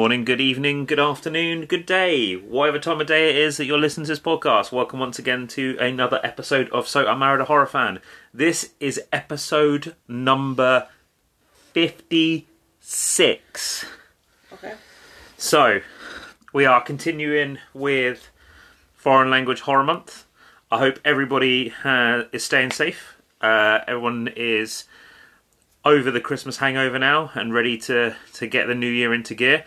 Good morning, good evening, good afternoon, good day, whatever time of day it is that you're listening to this podcast. Welcome once again to another episode of So I Married a Horror Fan. This is episode number 56. Okay. So, we are continuing with Foreign Language Horror Month. I hope everybody is staying safe. Uh, everyone is over the Christmas hangover now and ready to, to get the new year into gear.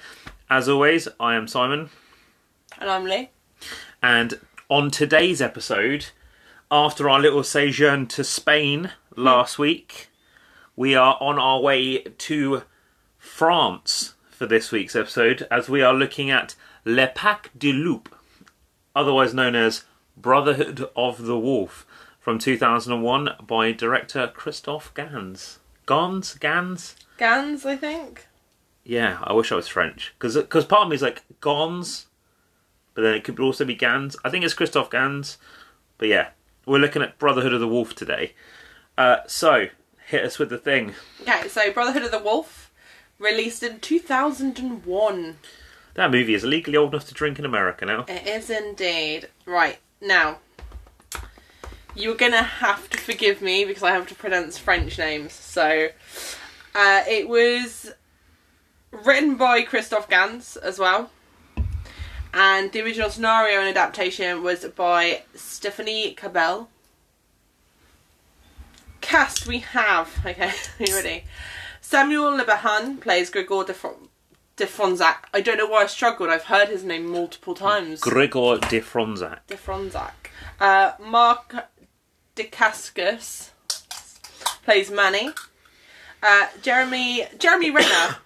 As always, I am Simon, And I'm Lee. and on today's episode, after our little sojourn to Spain last week, we are on our way to France for this week's episode as we are looking at Le Pack du Loup, otherwise known as Brotherhood of the Wolf, from 2001 by director Christophe Gans. Gans? Gans? Gans, I think. Yeah, I wish I was French because because part of me is like Gans, but then it could also be Gans. I think it's Christophe Gans, but yeah, we're looking at Brotherhood of the Wolf today. Uh, so hit us with the thing. Okay, so Brotherhood of the Wolf, released in 2001. That movie is legally old enough to drink in America now. It is indeed. Right, now, you're gonna have to forgive me because I have to pronounce French names. So, uh, it was written by Christophe Gans as well. And the original scenario and adaptation was by Stephanie Cabell. Cast we have, okay, are you ready? Samuel Le Bihan plays Gregor de, Fron- de Fronsac. I don't know why I struggled, I've heard his name multiple times. Gregor de Fronsac. de Fronsac. Uh, Mark Dacascos plays Manny. Uh, Jeremy Jeremy Renner.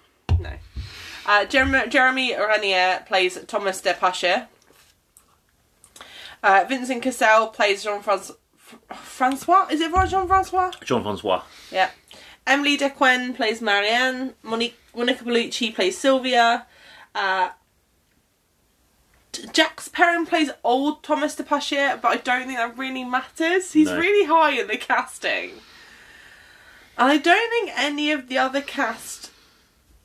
Uh, Jeremy, Jeremy Renier plays Thomas Depache. Uh, Vincent Cassel plays Jean Francois. Francois? Is it Jean Francois? Jean Francois. Yeah. Emily Dequenne plays Marianne. Monique, Monica Bellucci plays Sylvia. Uh, Jacques Perrin plays old Thomas DePache, but I don't think that really matters. He's No. really high in the casting. And I don't think any of the other cast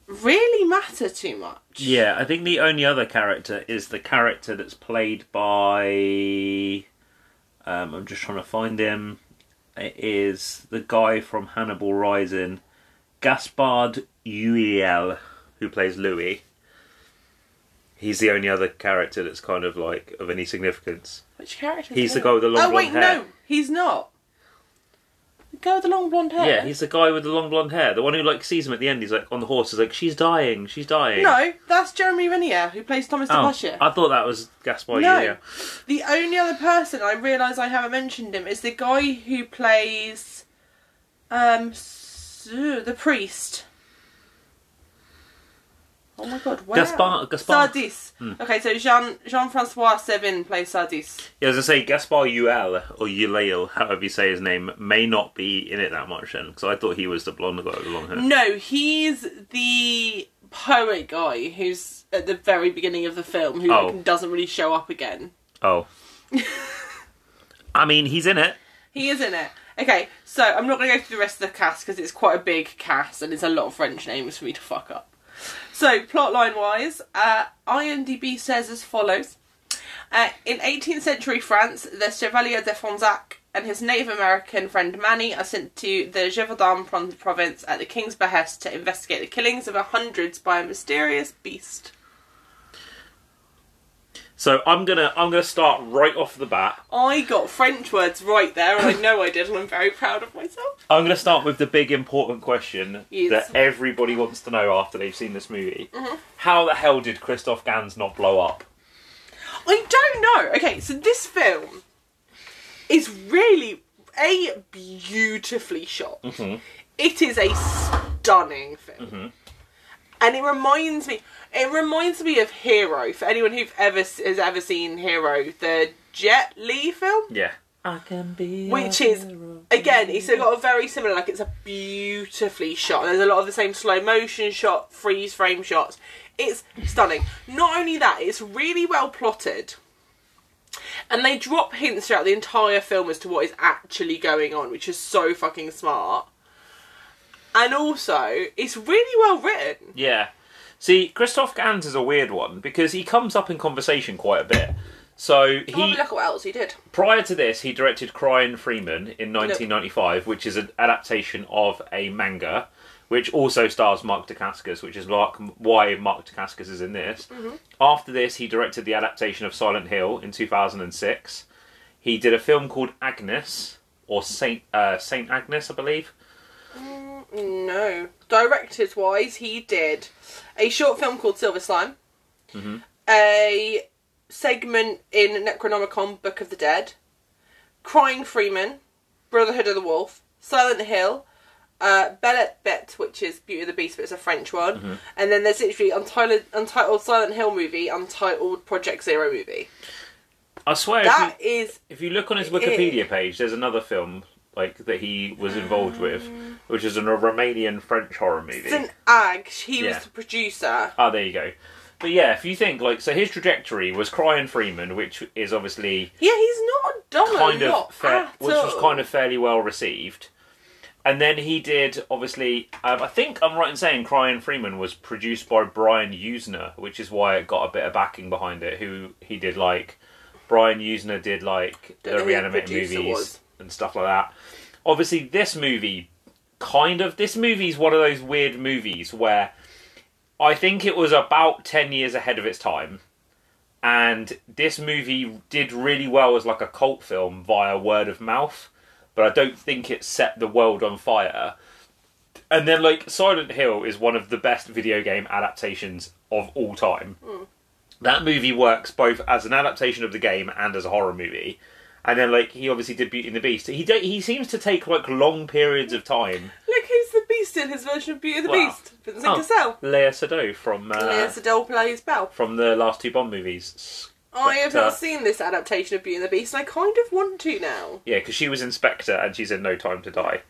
really matter too much. Yeah, I think the only other character is the character that's played by. Um, I'm just trying to find him. It is the guy from Hannibal Rising, Gaspard Ulliel, who plays Louis. He's the only other character that's kind of like of any significance. Which character? He's the guy with the long Oh wait, hair. no, he's not. Guy with the long blonde hair. Yeah, he's the guy with the long blonde hair. The one who like sees him at the end. He's like on the horse. Is like she's dying. She's dying. No, that's Jeremy Renier who plays Thomas Oh, DePache. I thought that was Gaspard No. Ulliel. The only other person I realise I haven't mentioned him is the guy who plays um the priest. Oh my god, where? Gaspar- Gaspar- Sardis. Hmm. Okay, so Jean Jean Francois Sevin plays Sardis. Yeah, as I say, Gaspard Ulliel or Ulliel, however you say his name, may not be in it that much then, because I thought he was the blonde guy with the long hair. No, he's the poet guy who's at the very beginning of the film who Oh. like, doesn't really show up again. Oh. I mean, he's in it. He is in it. Okay, so I'm not going to go through the rest of the cast because it's quite a big cast and it's a lot of French names for me to fuck up. So, plotline wise, uh, IMDb says as follows uh, In 18th century France, the Chevalier de Fonzac and his Native American friend Manny are sent to the Gévaudan province at the king's behest to investigate the killings of hundreds by a mysterious beast. So I'm gonna I'm gonna start right off the bat. I got French words right there, and I know I did, and I'm very proud of myself. I'm gonna start with the big important question Yes. that everybody wants to know after they've seen this movie. Mm-hmm. How the hell did Christophe Gans not blow up? I don't know. Okay, so this film is really a beautifully shot. It is a stunning film, and it reminds me. It reminds me of Hero. For anyone who ever has ever seen Hero, the Jet Li film, Yeah. I can be. which is again, it's got a very similar. Like it's a beautifully shot. There's a lot of the same slow motion shot, freeze frame shots. It's stunning. Not only that, it's really well plotted. And they drop hints throughout the entire film as to what is actually going on, which is so fucking smart. And also, it's really well written. Yeah. See, Christophe Gans is a weird one because he comes up in conversation quite a bit. So he look at what else he did. prior to this, he directed Crying Freeman in 1995, which is an adaptation of a manga, which also stars Mark Dacascos, which is like why Mark Dacascos is in this. After this, he directed the adaptation of Silent Hill in 2006. He did a film called Agnes or Saint uh, Saint Agnes, I believe. No. Directors wise, he did a short film called Silver Slime, Mm-hmm. a segment in Necronomicon Book of the Dead, Crying Freeman, Brotherhood of the Wolf, Silent Hill, uh, Bellet Bet, which is Beauty of the Beast, but it's a French one, Mm-hmm. and then there's literally untitled, untitled Silent Hill movie, untitled Project Zero movie. I swear, if you, is if you look on his it. Wikipedia page, there's another film like that he was involved with, which is a Romanian French horror movie. It's an Ag. He Yeah. was the producer. Oh, there you go. But yeah, if you think like so, his trajectory was Crying Freeman, which is obviously Yeah, he's not done kind a of fair, at which was all. kind of fairly well received. And then he did obviously. Um, I think I'm right in saying Crying Freeman was produced by Brian Yuzna, which is why it got a bit of backing behind it. Who he did like Brian Yuzna did like Don't know the who the reanimated producer movies was. and stuff like that. Obviously, this movie kind of this movie is one of those weird movies where I think it was about 10 years ahead of its time. And this movie did really well as like a cult film via word of mouth, but I don't think it set the world on fire. And then like Silent Hill is one of the best video game adaptations of all time. Hmm. That movie works both as an adaptation of the game and as a horror movie. And then like he obviously did Beauty and the Beast. He do, he seems to take like long periods of time. Look who's the Beast in his version of Beauty and the Wow. Beast. Vincent Oh. Cassel. Léa Seydoux from uh, Léa Seydoux plays Belle. from the last two Bond movies. I have not seen this adaptation of Beauty and the Beast, and I kind of want to now. Yeah, because she was Inspector and she's in No Time to Die.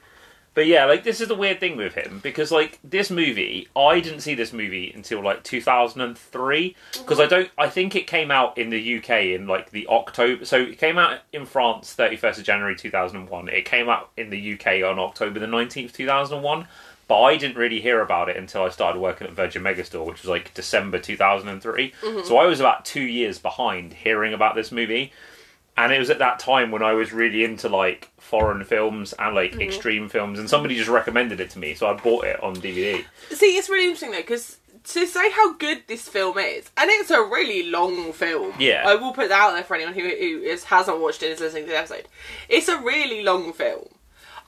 But yeah, like this is the weird thing with him because like this movie, I didn't see this movie until like 2003 because I mm-hmm. don't. I think it came out in the UK in like the October. So it came out in France 31st of January 2001. It came out in the UK on October the 19th 2001. But I didn't really hear about it until I started working at Virgin Megastore, which was like December 2003. Mm-hmm. So I was about two years behind hearing about this movie and it was at that time when I was really into like foreign films and like mm-hmm. extreme films, and somebody just recommended it to me, so I bought it on DVD. See, it's really interesting though, because to say how good this film is, and it's a really long film. Yeah. I will put that out there for anyone who, who is, hasn't watched it and is listening to the episode. It's a really long film.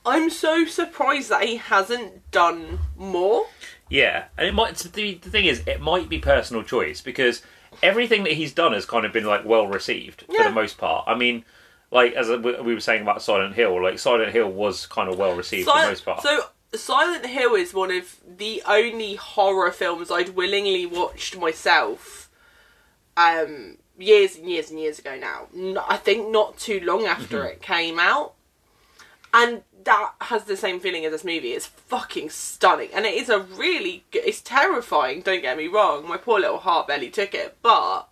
I'm so surprised that he hasn't done more. Yeah, and it might. The, the thing is, it might be personal choice because everything that he's done has kind of been like well received for the most part. I mean, like as we we were saying about Silent Hill, like Silent Hill was kind of well received for the most part. So, Silent Hill is one of the only horror films I'd willingly watched myself. Um, years and years and years ago now. I think not too long after Mm-hmm. it came out, and that has the same feeling as this movie. It's fucking stunning, and it is a really. g- It's terrifying. Don't get me wrong. My poor little heart barely took it, but.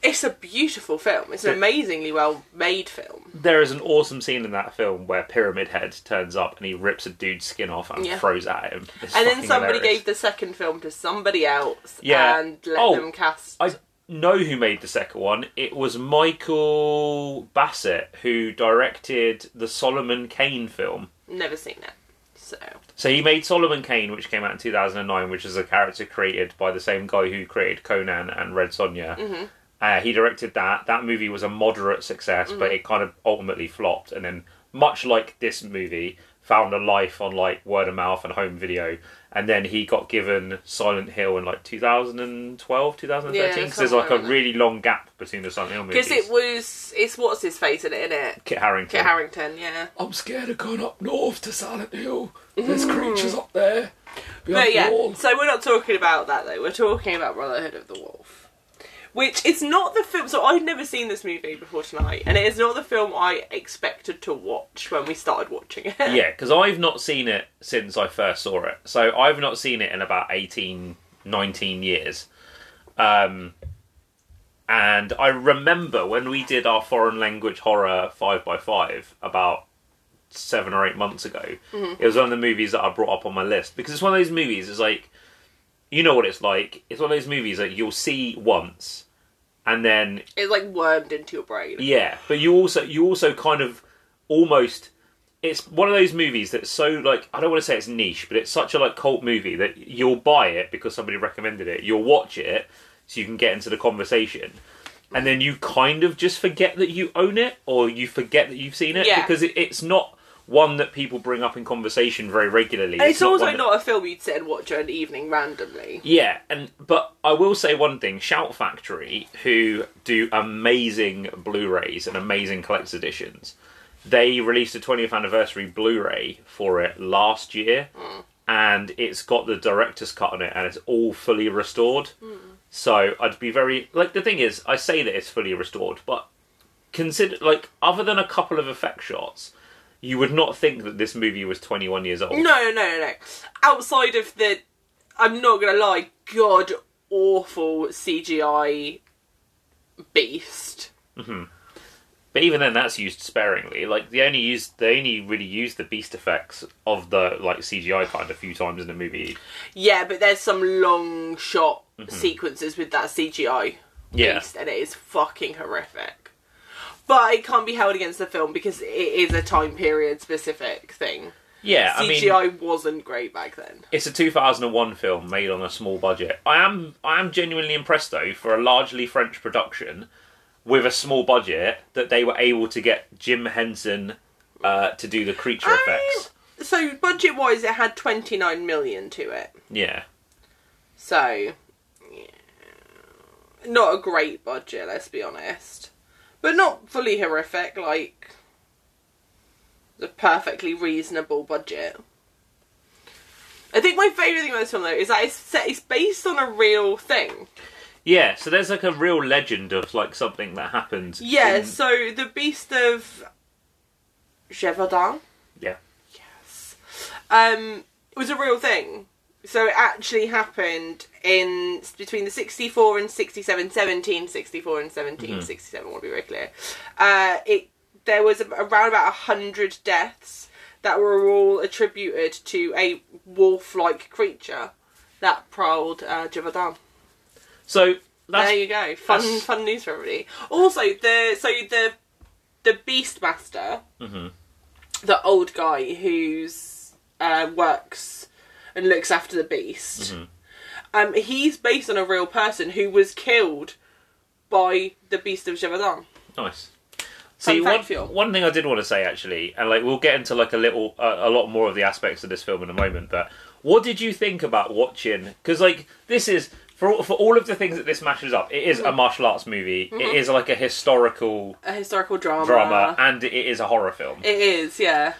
It's a beautiful film. It's an amazingly well made film. there is an awesome scene in that film where Pyramid Head turns up and he rips a dude's skin off and Yeah. throws at him. It's And then fucking somebody hilarious. gave the second film to somebody else Yeah. and let Oh, them cast. I know who made the second one. It was Michael Bassett who directed the Solomon Kane film. Never seen it. So So he made Solomon Kane, which came out in 2009, which is a character created by the same guy who created Conan and Red Sonja. Mm-hmm. Uh, he directed that. That movie was a moderate success, Mm-hmm. but it kind of ultimately flopped. And then, much like this movie, found a life on like word of mouth and home video. And then he got given Silent Hill in like 2012, 2013. Yeah, Because there's like a somewhere really long gap between the Silent Hill movies. because it was it's what's his face in it, isn't it? Kit Harington. Kit Harington, yeah. I'm scared of going up north to Silent Hill. There's mm. creatures up there. But yeah, wall. so we're not talking about that though. We're talking about Brotherhood of the Wolf, which is not the film. So I'd never seen this movie before tonight, and it is not the film I expected to watch when we started watching it. Yeah, because I've not seen it since I first saw it. So I've not seen it in about 18, 19 years. Um, and I remember when we did our foreign language horror 5x5 about seven or eight months ago, it was one of the movies that I brought up on my list. Because it's one of those movies, it's like, you know what it's like. It's one of those movies that you'll see once, and then It's like wormed into your brain. yeah, but you also you also kind of almost. It's one of those movies that's so like I don't want to say it's niche, but it's such a like cult movie that you'll buy it because somebody recommended it. You'll watch it so you can get into the conversation, and then you kind of just forget that you own it or you forget that you've seen it Yeah. because it, it's not one that people bring up in conversation very regularly. And it's, not also one that- not a film you'd sit and watch an evening randomly. yeah, and but I will say one thing: Shout Factory, who do amazing Blu-rays and amazing collector's editions, they released a 20th anniversary Blu-ray for it last year, and it's got the director's cut on it, and it's all fully restored. So I'd be very like the thing is, I say that it's fully restored, but consider like other than a couple of effect shots. You would not think that this movie was 21 years old. No, no, no, no. Outside of the, I'm not gonna lie, god awful CGI beast. Mm-hmm. But even then, that's used sparingly. Like they only use they only really use the beast effects of the like CGI kind a few times in the movie. Yeah, but there's some long shot mm-hmm. sequences with that CGI Yeah, beast, and it is fucking horrific. But it can't be held against the film because it is a time period specific thing. yeah. I mean, CGI wasn't great back then. it's a 2001 film made on a small budget. I am I am genuinely impressed though for a largely French production with a small budget that they were able to get Jim Henson uh, to do the creature I- effects. So budget wise, it had 29 million to it. Yeah, So, yeah. not a great budget, let's be honest. But not fully horrific, like a perfectly reasonable budget. I think my favourite thing about this film though is that it's set it's based on a real thing. yeah. So there's like a real legend of like something that happened. Yeah, in- so the beast of Gévaudan yeah. Yes. Um, it was a real thing. So it actually happened in between the 64 and 67, 17, 64 and 17, 67, I want to be very clear. Uh, it There was around about 100 deaths that were all attributed to a wolf-like creature that prowled uh. So that's There you go. Fun, that's- fun news for everybody. Also, the so the the Beastmaster, Mhm. the old guy who's uh, works and looks after the beast. Mm-hmm. Um, he's based on a real person who was killed by the Beast of Gévaudan. Nice. See, one, one thing I did want to say actually, and like we'll get into like a little, uh, a lot more of the aspects of this film in a moment. But what did you think about watching? Because like this is for all- for all of the things that this matches up, it is Mm-hmm. a martial arts movie. It is like a historical A historical drama. drama, and it is a horror film. It is, yeah.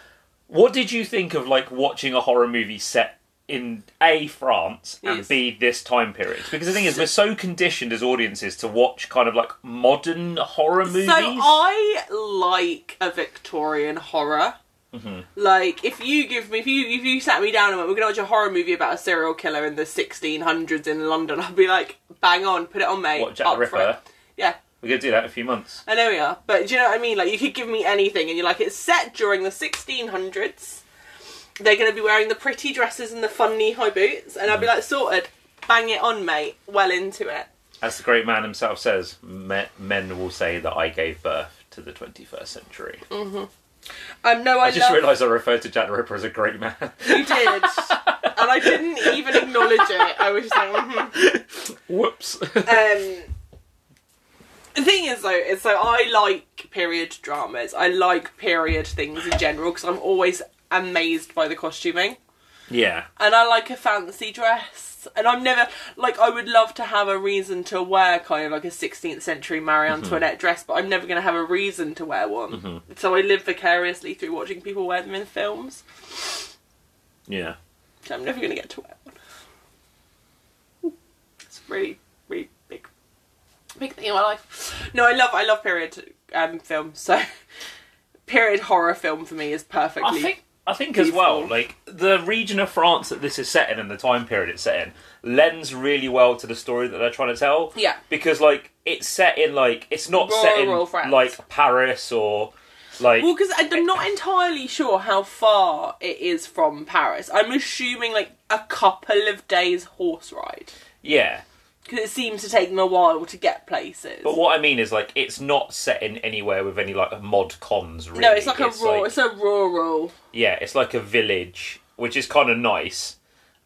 What did you think of like watching a horror movie set in a France and Yes. b this time period? Because the thing is, we're so conditioned as audiences to watch kind of like modern horror movies. So I like a Victorian horror. Mm-hmm. Like if you give me if you if you sat me down and went, we're gonna watch a horror movie about a serial killer in the 1600s in London, I'd be like, bang on, put it on, mate. What Jack the. Ripper? Yeah. We're gonna do that in a few months. I know we are, but do you know what I mean? Like, you could give me anything, and you're like, it's set during the 1600s. They're going to be wearing the pretty dresses and the fun knee-high boots, and I'd be like, sorted, bang it on, mate. Well into it. As the great man himself says, me- men will say that I gave birth to the 21st century. Um, no, I, I just love realised I referred to Jack the Ripper as a great man. you did, and I didn't even acknowledge it. I was just like, mhm. Whoops. um. The thing is, though, is so I like period dramas. I like period things in general because I'm always amazed by the costuming. yeah. and I like a fancy dress. And I'm never like I would love to have a reason to wear kind of like a 16th century Marie Antoinette dress, but I'm never going to have a reason to wear one. So I live vicariously through watching people wear them in films. Yeah. So I'm never going to get to wear one. It's a really, really big, big thing in my life. No, I love, I love period um, films. So period horror film for me is perfectly. I think as well, like the region of France that this is set in and the time period it's set in lends really well to the story that they're trying to tell. Yeah. Because like it's set in like it's not set in France. like Paris or like Well, because I'm not entirely sure how far it is from Paris. I'm assuming like a couple of days horse ride Yeah. Because it seems to take them a while to get places. But what I mean is like it's not set in anywhere with any like mod cons really. no, it's like a rural. like- it's a rural. yeah, it's like a village, which is kind of nice.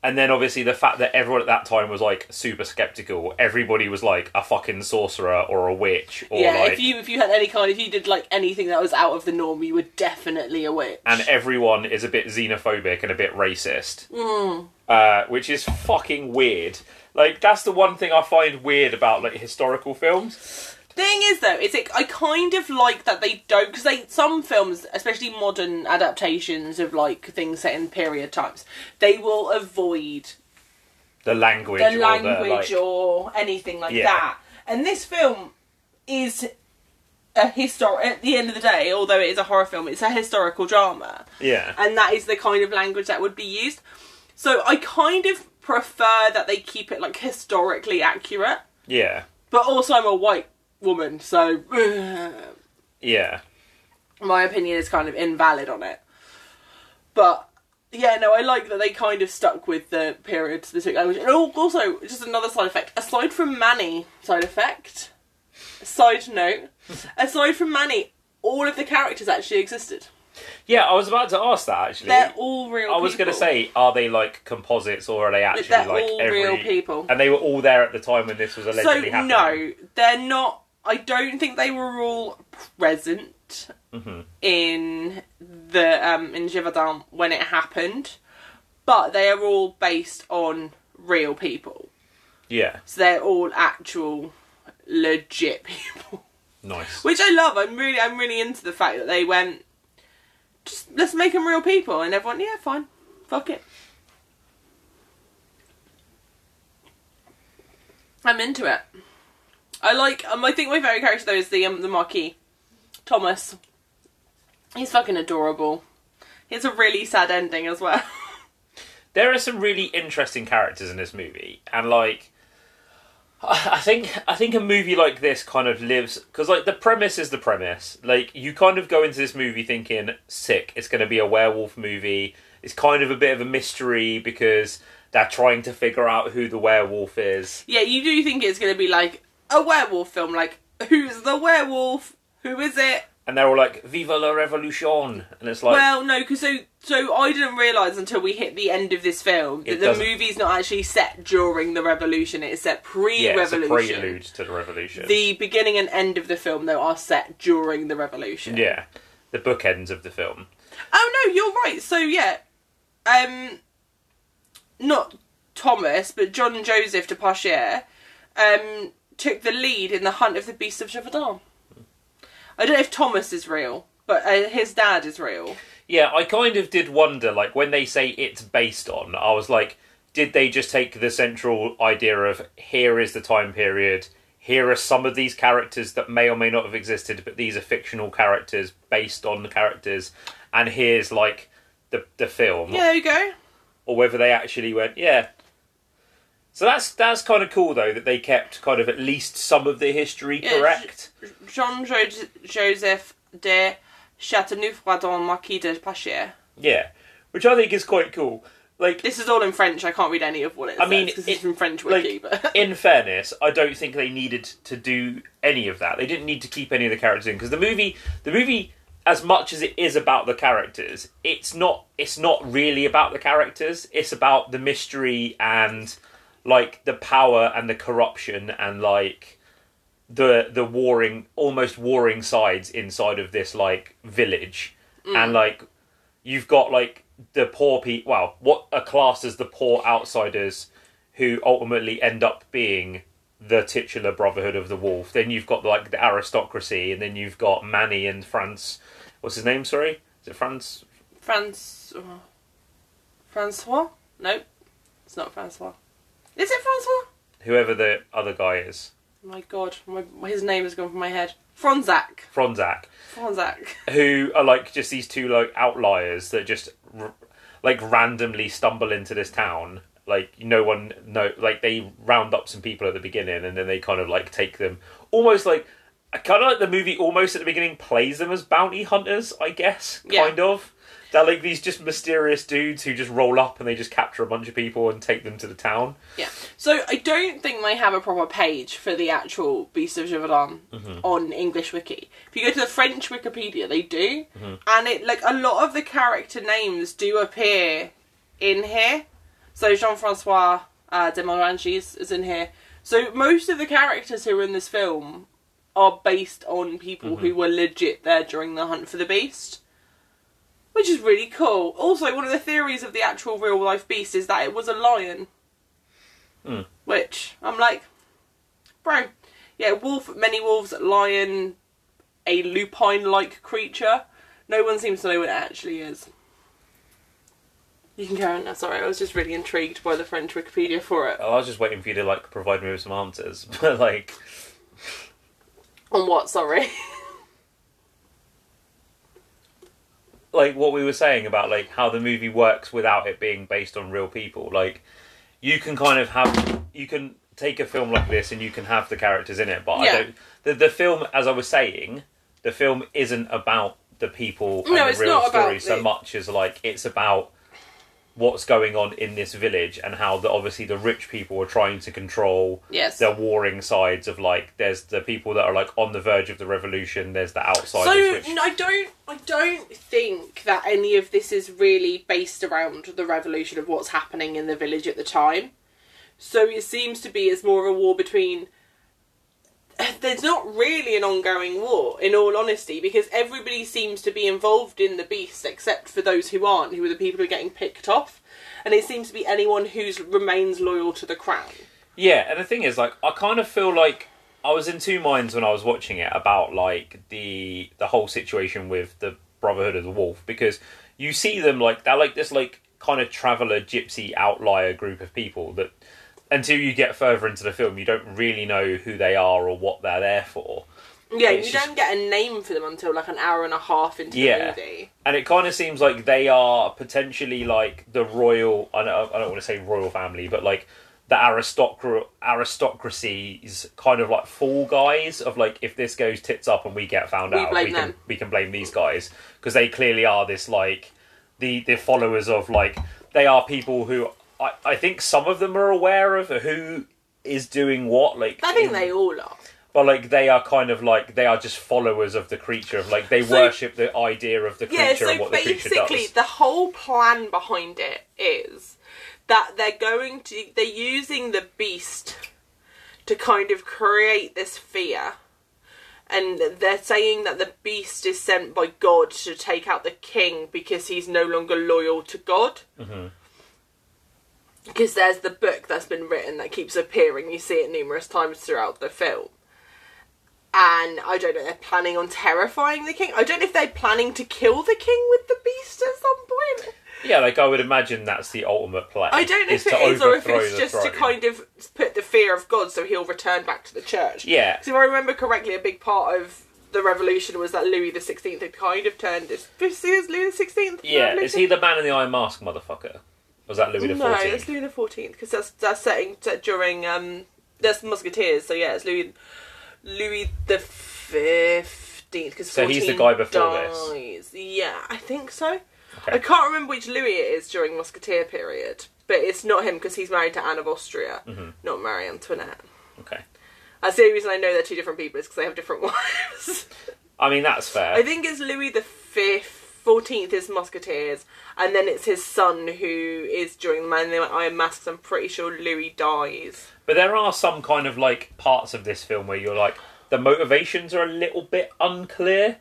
And then obviously the fact that everyone at that time was like super skeptical. Everybody was like a fucking sorcerer or a witch or yeah, like if you if you had any kind, if you did like anything that was out of the norm, you were definitely a witch. and everyone is a bit xenophobic and a bit racist, Mm. uh, which is fucking weird. Like that's the one thing I find weird about like historical films. Thing is, though, is it? I kind of like that they don't because they some films, especially modern adaptations of like things set in period times, they will avoid The language, the or language the, like, or anything like Yeah. that. And this film is a historic. At the end of the day, although it is a horror film, it's a historical drama, yeah, and that is the kind of language that would be used. So I kind of prefer that they keep it like historically accurate. yeah, But also, I'm a white woman, so yeah. my opinion is kind of invalid on it. But yeah, no, I like that they kind of stuck with the period specific language. And al- also, just another side effect. Aside from Manny side effect, side note, aside from Manny, all of the characters actually existed. Yeah, I was about to ask that actually. They're all real. I was going to say, are they like composites or are they actually they're like all every? real people. And they were all there at the time when this was So allegedly happening. no, they're not. I don't think they were all present Mhm. in the um in Gévaudan when it happened, but they are all based on real people. Yeah, So they're all actual legit people, nice. which I love. I'm really I'm really into the fact that they went. Just let's make them real people, and everyone, yeah, fine, fuck it. I'm into it. I like. Um, I think my favourite character though is the um, the Marquis, Thomas. He's fucking adorable. He has a really sad ending as well. There are some really interesting characters in this movie, and like, I think I think a movie like this kind of lives because like the premise is the premise. Like you kind of go into this movie thinking, sick, it's going to be a werewolf movie. It's kind of a bit of a mystery because they're trying to figure out who the werewolf is. yeah, you do think it's going to be like a werewolf film? Like, who's the werewolf? Who is it? And they're all like "Viva la Revolution," and it's like, well, no, because so so I didn't realise until we hit the end of this film that It the doesn't. movie's not actually set during the revolution; it's set yeah, it's a pre-revolution. prelude to the revolution. the beginning and end of the film, though, are set during the revolution. yeah, the bookends of the film. Oh no, you're right. So yeah, um, not Thomas, but John Joseph de Pachier, um, took the lead in the Hunt of the Beast of Gévaudan. I don't know if Thomas is real, but uh, his dad is real. Yeah, I kind of did wonder, like when they say it's based on, I was like, did they just take the central idea of here is the time period, here are some of these characters that may or may not have existed, but these are fictional characters based on the characters, and here's like the the film, Yeah, there you go. or whether they actually went, yeah. So that's that's kind of cool though that they kept kind of at least some of the history Yeah, correct. Jean jo- Joseph de Chateauneuf-Radon, Marquis de Pachier. Yeah, which I think is quite cool. Like This is all in French. I can't read any of what it I says mean, it- it's from French like, but in fairness, I don't think they needed to do any of that. They didn't need to keep any of the characters in because the movie, the movie, as much as it is about the characters, it's not. It's not really about the characters. It's about the mystery and like the power and the corruption and like the the warring, almost warring sides inside of this like village, and like you've got like the poor people. Well, what are classed as the poor outsiders who ultimately end up being the titular Brotherhood of the Wolf. Then you've got like the aristocracy, and then you've got Manny and France. What's his name? Sorry, is it France? France, uh, Francois? No, it's not Francois. Is it Francois? Whoever the other guy is, My God, my, his name has gone from my head. Fronsac. Fronsac, Fronsac. who are like just these two like outliers that just r- like randomly stumble into this town. Like no one know, like they round up some people at the beginning, and then they kind of like take them, almost like. Kind of like the movie. Almost at the beginning, plays them as bounty hunters. I guess, Yeah. kind of. They're like these just mysterious dudes who just roll up and they just capture a bunch of people and take them to the town. Yeah. So I don't think they have a proper page for the actual Beast of Gévaudan mm-hmm. on English Wiki. If you go to the French Wikipedia, they do, mm-hmm. and it like a lot of the character names do appear in here. So Jean Francois uh, de Moranges is in here. So most of the characters who are in this film are based on people mm-hmm. who were legit there during the hunt for the beast. Which is really cool. Also, one of the theories of the actual real life beast is that it was a lion. Hmm. Which I'm like, bro, yeah, wolf, many wolves, lion, a lupine-like creature. No one seems to know what it actually is. You can carry on now. Sorry, I was just really intrigued by the French Wikipedia for it. I was just waiting for you to like provide me with some answers, but like On what? Sorry. like what we were saying about like how the movie works without it being based on real people. Like you can kind of have you can take a film like this and you can have the characters in it, but I Yeah. don't. The the film, as I was saying, the film isn't about the people and No, the it's real not about story so the- much as like it's about what's going on in this village and how the obviously the rich people are trying to control Yes. the warring sides of like there's the people that are like on the verge of the revolution there's the outsiders So which I don't, I don't think that any of this is really based around the revolution of what's happening in the village at the time. So it seems to be as more of a war between. There's not really an ongoing war, in all honesty, because everybody seems to be involved in the beast except for those who aren't, who are the people who are getting picked off, and it seems to be anyone who remains loyal to the crown. Yeah, and the thing is, like, I kind of feel like I was in two minds when I was watching it about like the the whole situation with the Brotherhood of the Wolf because you see them like they're like this like kind of traveller gypsy outlier group of people that until you get further into the film you don't really know who they are or what they're there for. Yeah, It's you just- don't get a name for them until like an hour and a half into Yeah. the movie. And it kind of seems like they are potentially like the royal. I don't, I don't want to say royal family, but like the aristocra- aristocracy's kind of like fall guys of like if this goes tits up and we get found We out, we can we can blame these guys because they clearly are this like the the followers of like they are people who I I think some of them are aware of who is doing what like I think in- they all are. but like they are kind of like they are just followers of the creature of like they So- worship the idea of the creature Yeah, so and what the creature basically, does. the whole plan behind it is that they're going to they're using the beast to kind of create this fear. And they're saying that the beast is sent by God to take out the king because he's no longer loyal to God. Mhm. Because there's the book that's been written that keeps appearing. You see it numerous times throughout the film. And I don't know, they're planning on terrifying the king. I don't know if they're planning to kill the king with the beast at some point. Yeah, like I would imagine that's the ultimate play. I don't know if it is or if it's just to kind of put the fear of God so he'll return back to the church. Yeah, Because if I remember correctly, a big part of the revolution was that Louis the Sixteenth had kind of turned his. This is Louis the Sixteenth. yeah. Is he the man in the iron mask, motherfucker? Was that Louis the No, it's Louis the Fourteenth because that's that's setting set during um. There's Musketeers, so yeah, it's Louis Louis the Fifteenth. Because So he's the guy before this? Yeah, I think so. Okay. I can't remember which Louis it is during Musketeer period, but it's not him because he's married to Anne of Austria, Mm-hmm. not Marie Antoinette. Okay, That's the only reason I know they're two different people is because they have different wives. I mean that's fair. I think it's Louis the Fifth. Fourteenth is Musketeers, and then it's his son who is during the Man in the Iron Masks. I'm pretty sure Louis dies. But there are some kind of like parts of this film where you're like the motivations are a little bit unclear.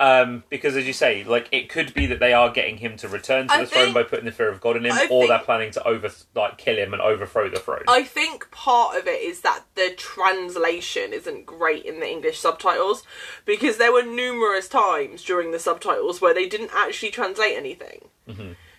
Um, because as you say, like it could be that they are getting him to return to I the throne by putting the fear of God in him, I or think- they're planning to over like kill him and overthrow the throne. I think part of it is that the translation isn't great in the English subtitles because there were numerous times during the subtitles where they didn't actually translate anything.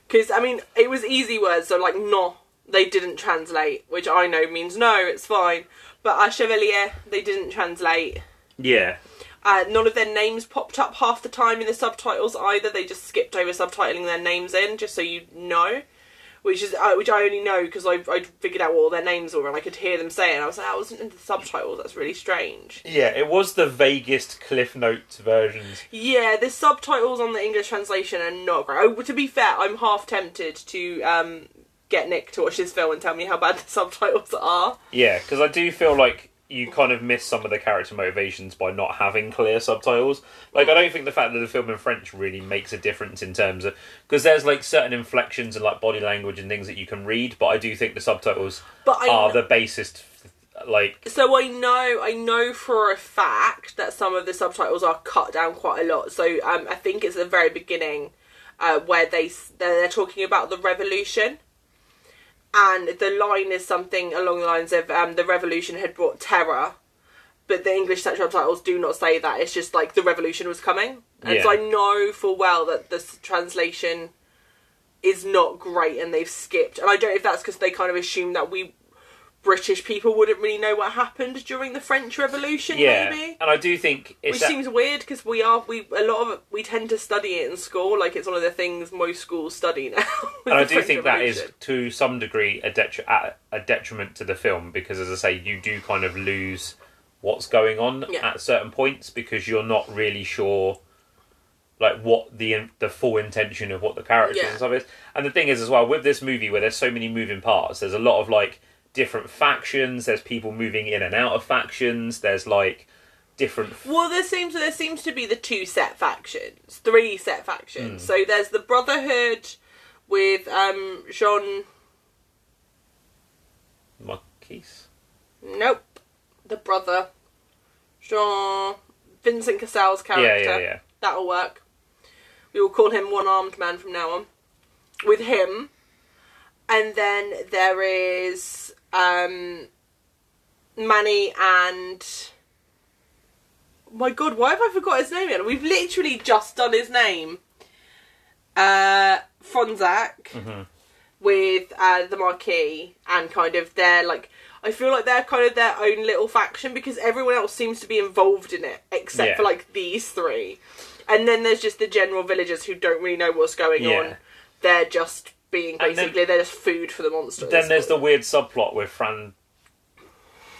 Because I mean, it was easy words, so like no, they didn't translate, which I know means no, it's fine. But a chevalier, they didn't translate. yeah, Uh, none of their names popped up half the time in the subtitles either. They just skipped over subtitling their names in, just so you know. which is uh, which I only know because I I figured out what all their names were and I could hear them saying. I was like, I wasn't in the subtitles. That's really strange. Yeah, it was the vaguest Cliff Notes versions. Yeah, the subtitles on the English translation are not great. Oh, to be fair, I'm half tempted to um, get Nick to watch this film and tell me how bad the subtitles are. Yeah, because I do feel like you kind of miss some of the character motivations by not having clear subtitles. Like, I don't think the fact that the film in French really makes a difference in terms of because there's like certain inflections and like body language and things that you can read, but I do think the subtitles But I are the basest. Like, So I know, I know for a fact that some of the subtitles are cut down quite a lot. So um, I think it's the very beginning uh, where they s- they're talking about the revolution, and the line is something along the lines of um, the revolution had brought terror, but the English subtitles do not say that. It's just like the revolution was coming, and so I know full well that this translation is not great, and they've skipped. And I don't know if that's because they kind of assume that we British people wouldn't really know what happened during the French Revolution, yeah, maybe. and I do think it's Which that- seems weird because we are we a lot of we tend to study it in school. Like it's one of the things most schools study now. and I do French think that is to some degree a, detri- a detriment to the film because, as I say, you do kind of lose what's going on Yeah. at certain points because you're not really sure like what the the full intention of what the characters Yeah. and stuff is. And the thing is as well with this movie where there's so many moving parts, there's a lot of like different factions. There's people moving in and out of factions. There's like different Well, there seems there seems to be the two set factions, three set factions. So there's the Brotherhood with um Jean. Marquise. Nope, the brother Jean Vincent Cassel's Yeah, character. yeah, yeah. That'll work. We will call him one armed man from now on. With him. And then there is um Manny and my god, why have I forgot his name yet? We've literally just done his name. Uh Fronsac Mhm. with uh the Marquis and kind of their like I feel like they're kind of their own little faction because everyone else seems to be involved in it except Yeah. for like these three. And then there's just the general villagers who don't really know what's going Yeah. on. They're just being And then- basically they're just food for the monsters. Then there's the weird subplot with Fran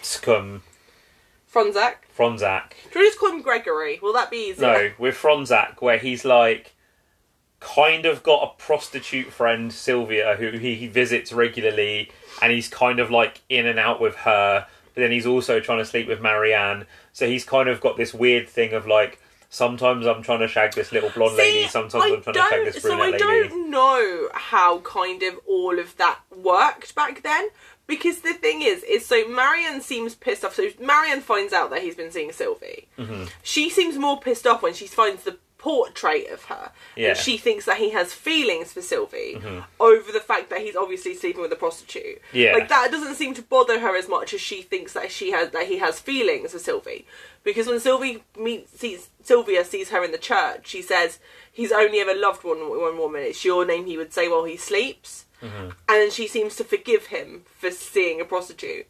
Scum Fronsac. Fronsac. Do we just call him Gregory? Will that be easier? No, with Fronsac, where he's like kind of got a prostitute friend, Sylvia, who he visits regularly, and he's kind of like in and out with her. But then he's also trying to sleep with Marianne. So he's kind of got this weird thing of like, sometimes I'm trying to shag this little blonde lady, sometimes I I'm trying to shag this brunette lady. so I lady. don't know how kind of all of that worked back then. Because the thing is, is so Marion seems pissed off. So Marion finds out that he's been seeing Sylvie. Mm-hmm. She seems more pissed off when she finds the portrait of her. Yeah. And she thinks that he has feelings for Sylvie Mhm. over the fact that he's obviously sleeping with a prostitute. Yeah. Like that doesn't seem to bother her as much as she thinks that she has that he has feelings for Sylvie. Because when Sylvie meets sees Sylvia sees her in the church, she says he's only ever loved one one woman. It's your name he would say while he sleeps. And then she seems to forgive him for seeing a prostitute.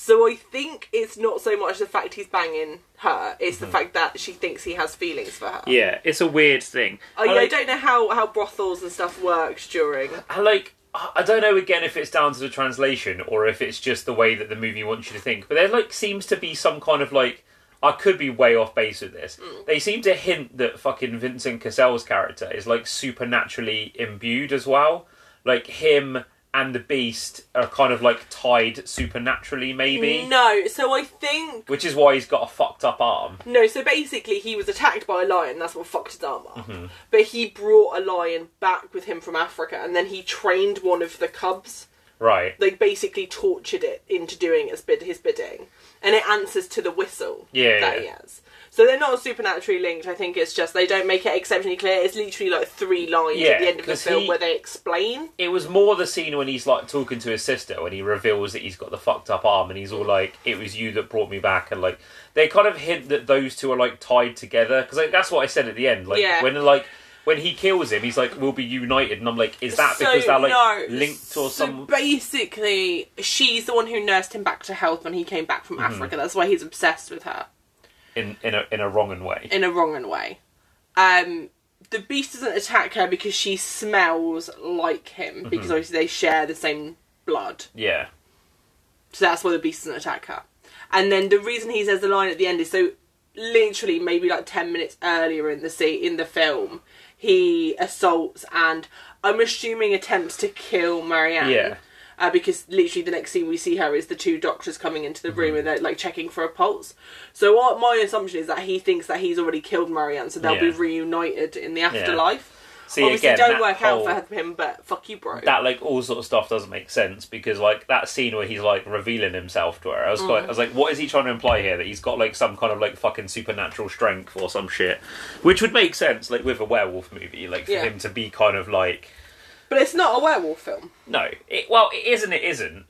So I think it's not so much the fact he's banging her; it's the mm-hmm. fact that she thinks he has feelings for her. Yeah, it's a weird thing. Oh, yeah, I like, don't know how, how brothels and stuff works during. I like I don't know again if it's down to the translation or if it's just the way that the movie wants you to think. But there like seems to be some kind of like I could be way off base with this. Mm. They seem to hint that fucking Vincent Cassel's character is like supernaturally imbued as well. Like him and the Beast are kind of like tied supernaturally, maybe. No, so I think Which is why he's got a fucked up arm. no. So basically, he was attacked by a lion. That's what fucked his arm up. Mm-hmm. But he brought a lion back with him from Africa, and then he trained one of the cubs. Right. They basically tortured it into doing its bid his bidding, and it answers to the whistle Yeah, that yeah. he has. So they're not supernaturally linked. I think it's just they don't make it exceptionally clear. It's literally like three lines Yeah, at the end of the film he- where they explain. It was more the scene when he's like talking to his sister when he reveals that he's got the fucked up arm and he's all like, "It was you that brought me back," and like they kind of hint that those two are like tied together because like, that's what I said at the end. Like Yeah. when like when he kills him, he's like, "We'll be united," and I'm like, "Is that So, because they're like no, linked or so some?" basically, she's the one who nursed him back to health when he came back from Mm-hmm. Africa. That's why he's obsessed with her In in a in a wrong way. in a wrong way. Um, the beast doesn't attack her because she smells like him because obviously they share the same blood. Yeah. So that's why the beast doesn't attack her. And then the reason he says the line at the end is so literally maybe like ten minutes earlier in the scene in the film, he assaults and I'm assuming attempts to kill Marianne. Yeah. Uh, because literally the next scene we see her is the two doctors coming into the Mm-hmm. room and they're like checking for a pulse. So what my assumption is that he thinks that he's already killed Marianne, so they'll be reunited in the afterlife. See Obviously, again, don't work whole, out for him, but fuck you, bro. that like all sort of stuff doesn't make sense because like that scene where he's like revealing himself to her. I was like, I was like, what is he trying to imply here? That he's got like some kind of like fucking supernatural strength or some shit, which would make sense like with a werewolf movie, like for Yeah. him to be kind of like But it's not a werewolf film. no, it, well, it is and it isn't.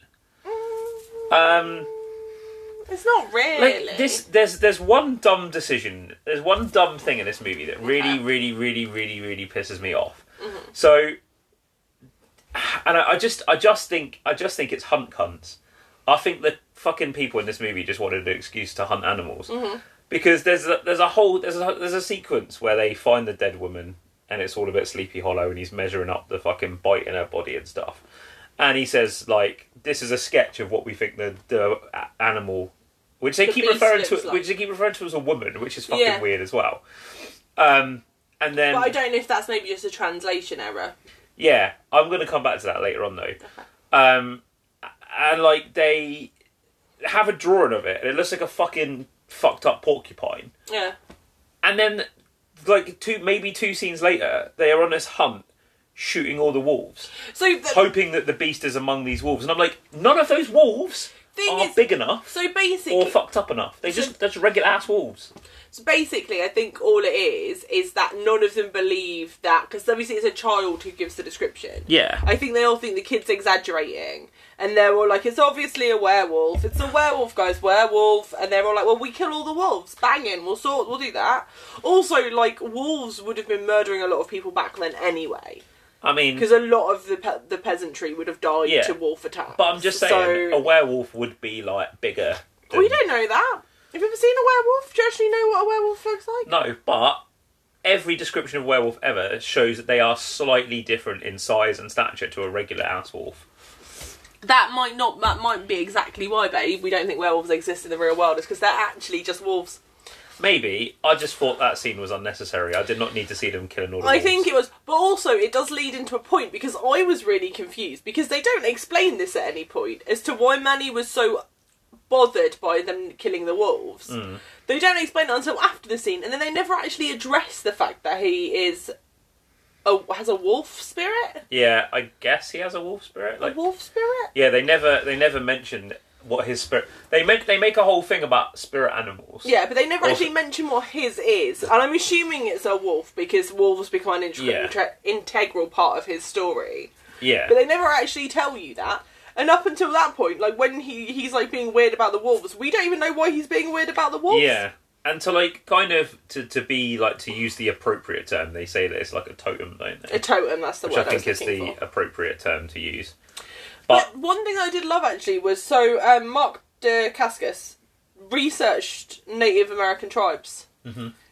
Mm. Um, It's not really. like this, there's there's one dumb decision. There's one dumb thing in this movie that really, Okay. really, really, really, really pisses me off. Mm-hmm. So, and I, I just, I just think, I just think it's hunt cunts. I think the fucking people in this movie just wanted an excuse to hunt animals mm-hmm. because there's a, there's a whole there's a there's a sequence where they find the dead woman and it's all a bit sleepy hollow and he's measuring up the fucking bite in her body and stuff. And he says like this is a sketch of what we think the the animal which they The keep referring to like. which they keep referring to as a woman, which is fucking Yeah. weird as well. Um and then But I don't know if that's maybe just a translation error. yeah, I'm going to come back to that later on though. Um, and like they have a drawing of it, and it looks like a fucking fucked up porcupine. Yeah. And then, like two, maybe two scenes later, they are on this hunt, shooting all the wolves, So the hoping that the beast is among these wolves. And I'm like, none of those wolves are is, big enough so basically, or fucked up enough. They just they're just regular ass wolves. So basically, I think all it is is that none of them believe that because obviously it's a child who gives the description. Yeah. I think they all think the kid's exaggerating. And they're all like, it's obviously a werewolf. It's a werewolf, guys, werewolf. And they're all like, well, we kill all the wolves. Banging, we'll sort, we'll do that. Also, like, wolves would have been murdering a lot of people back then anyway. I mean, Because a lot of the pe- the peasantry would have died Yeah. to wolf attacks. but I'm just saying, So, a werewolf would be like bigger. we than- don't know that. Have you ever seen a werewolf? Do you actually know what a werewolf looks like? No, but every description of werewolf ever shows that they are slightly different in size and stature to a regular house wolf. That might not. That might be exactly why, babe. We don't think werewolves exist in the real world. Is because they're actually just wolves. Maybe I just thought that scene was unnecessary. I did not need to see them killing all the I wolves. think it was, but also it does lead into a point because I was really confused because they don't explain this at any point as to why Mani was so bothered by them killing the wolves. Hmm. They don't explain it until after the scene, and then they never actually address the fact that he is a has a wolf spirit. Yeah, I guess he has a wolf spirit. Like, a wolf spirit. yeah, they never they never mention what his spirit. They make they make a whole thing about spirit animals. Yeah, but they never Also- actually mention what his is, and I'm assuming it's a wolf because wolves become an Yeah. intre- integral part of his story. yeah. But they never actually tell you that. And up until that point, like when he he's like being weird about the wolves, we don't even know why he's being weird about the wolves. Yeah. And to like kind of to, to be like to use the appropriate term, they say that it's like a totem, don't they? A totem, that's the Which word I think was is the for. appropriate term to use. But But one thing I did love actually was so um, Mark Dacascos researched Native American tribes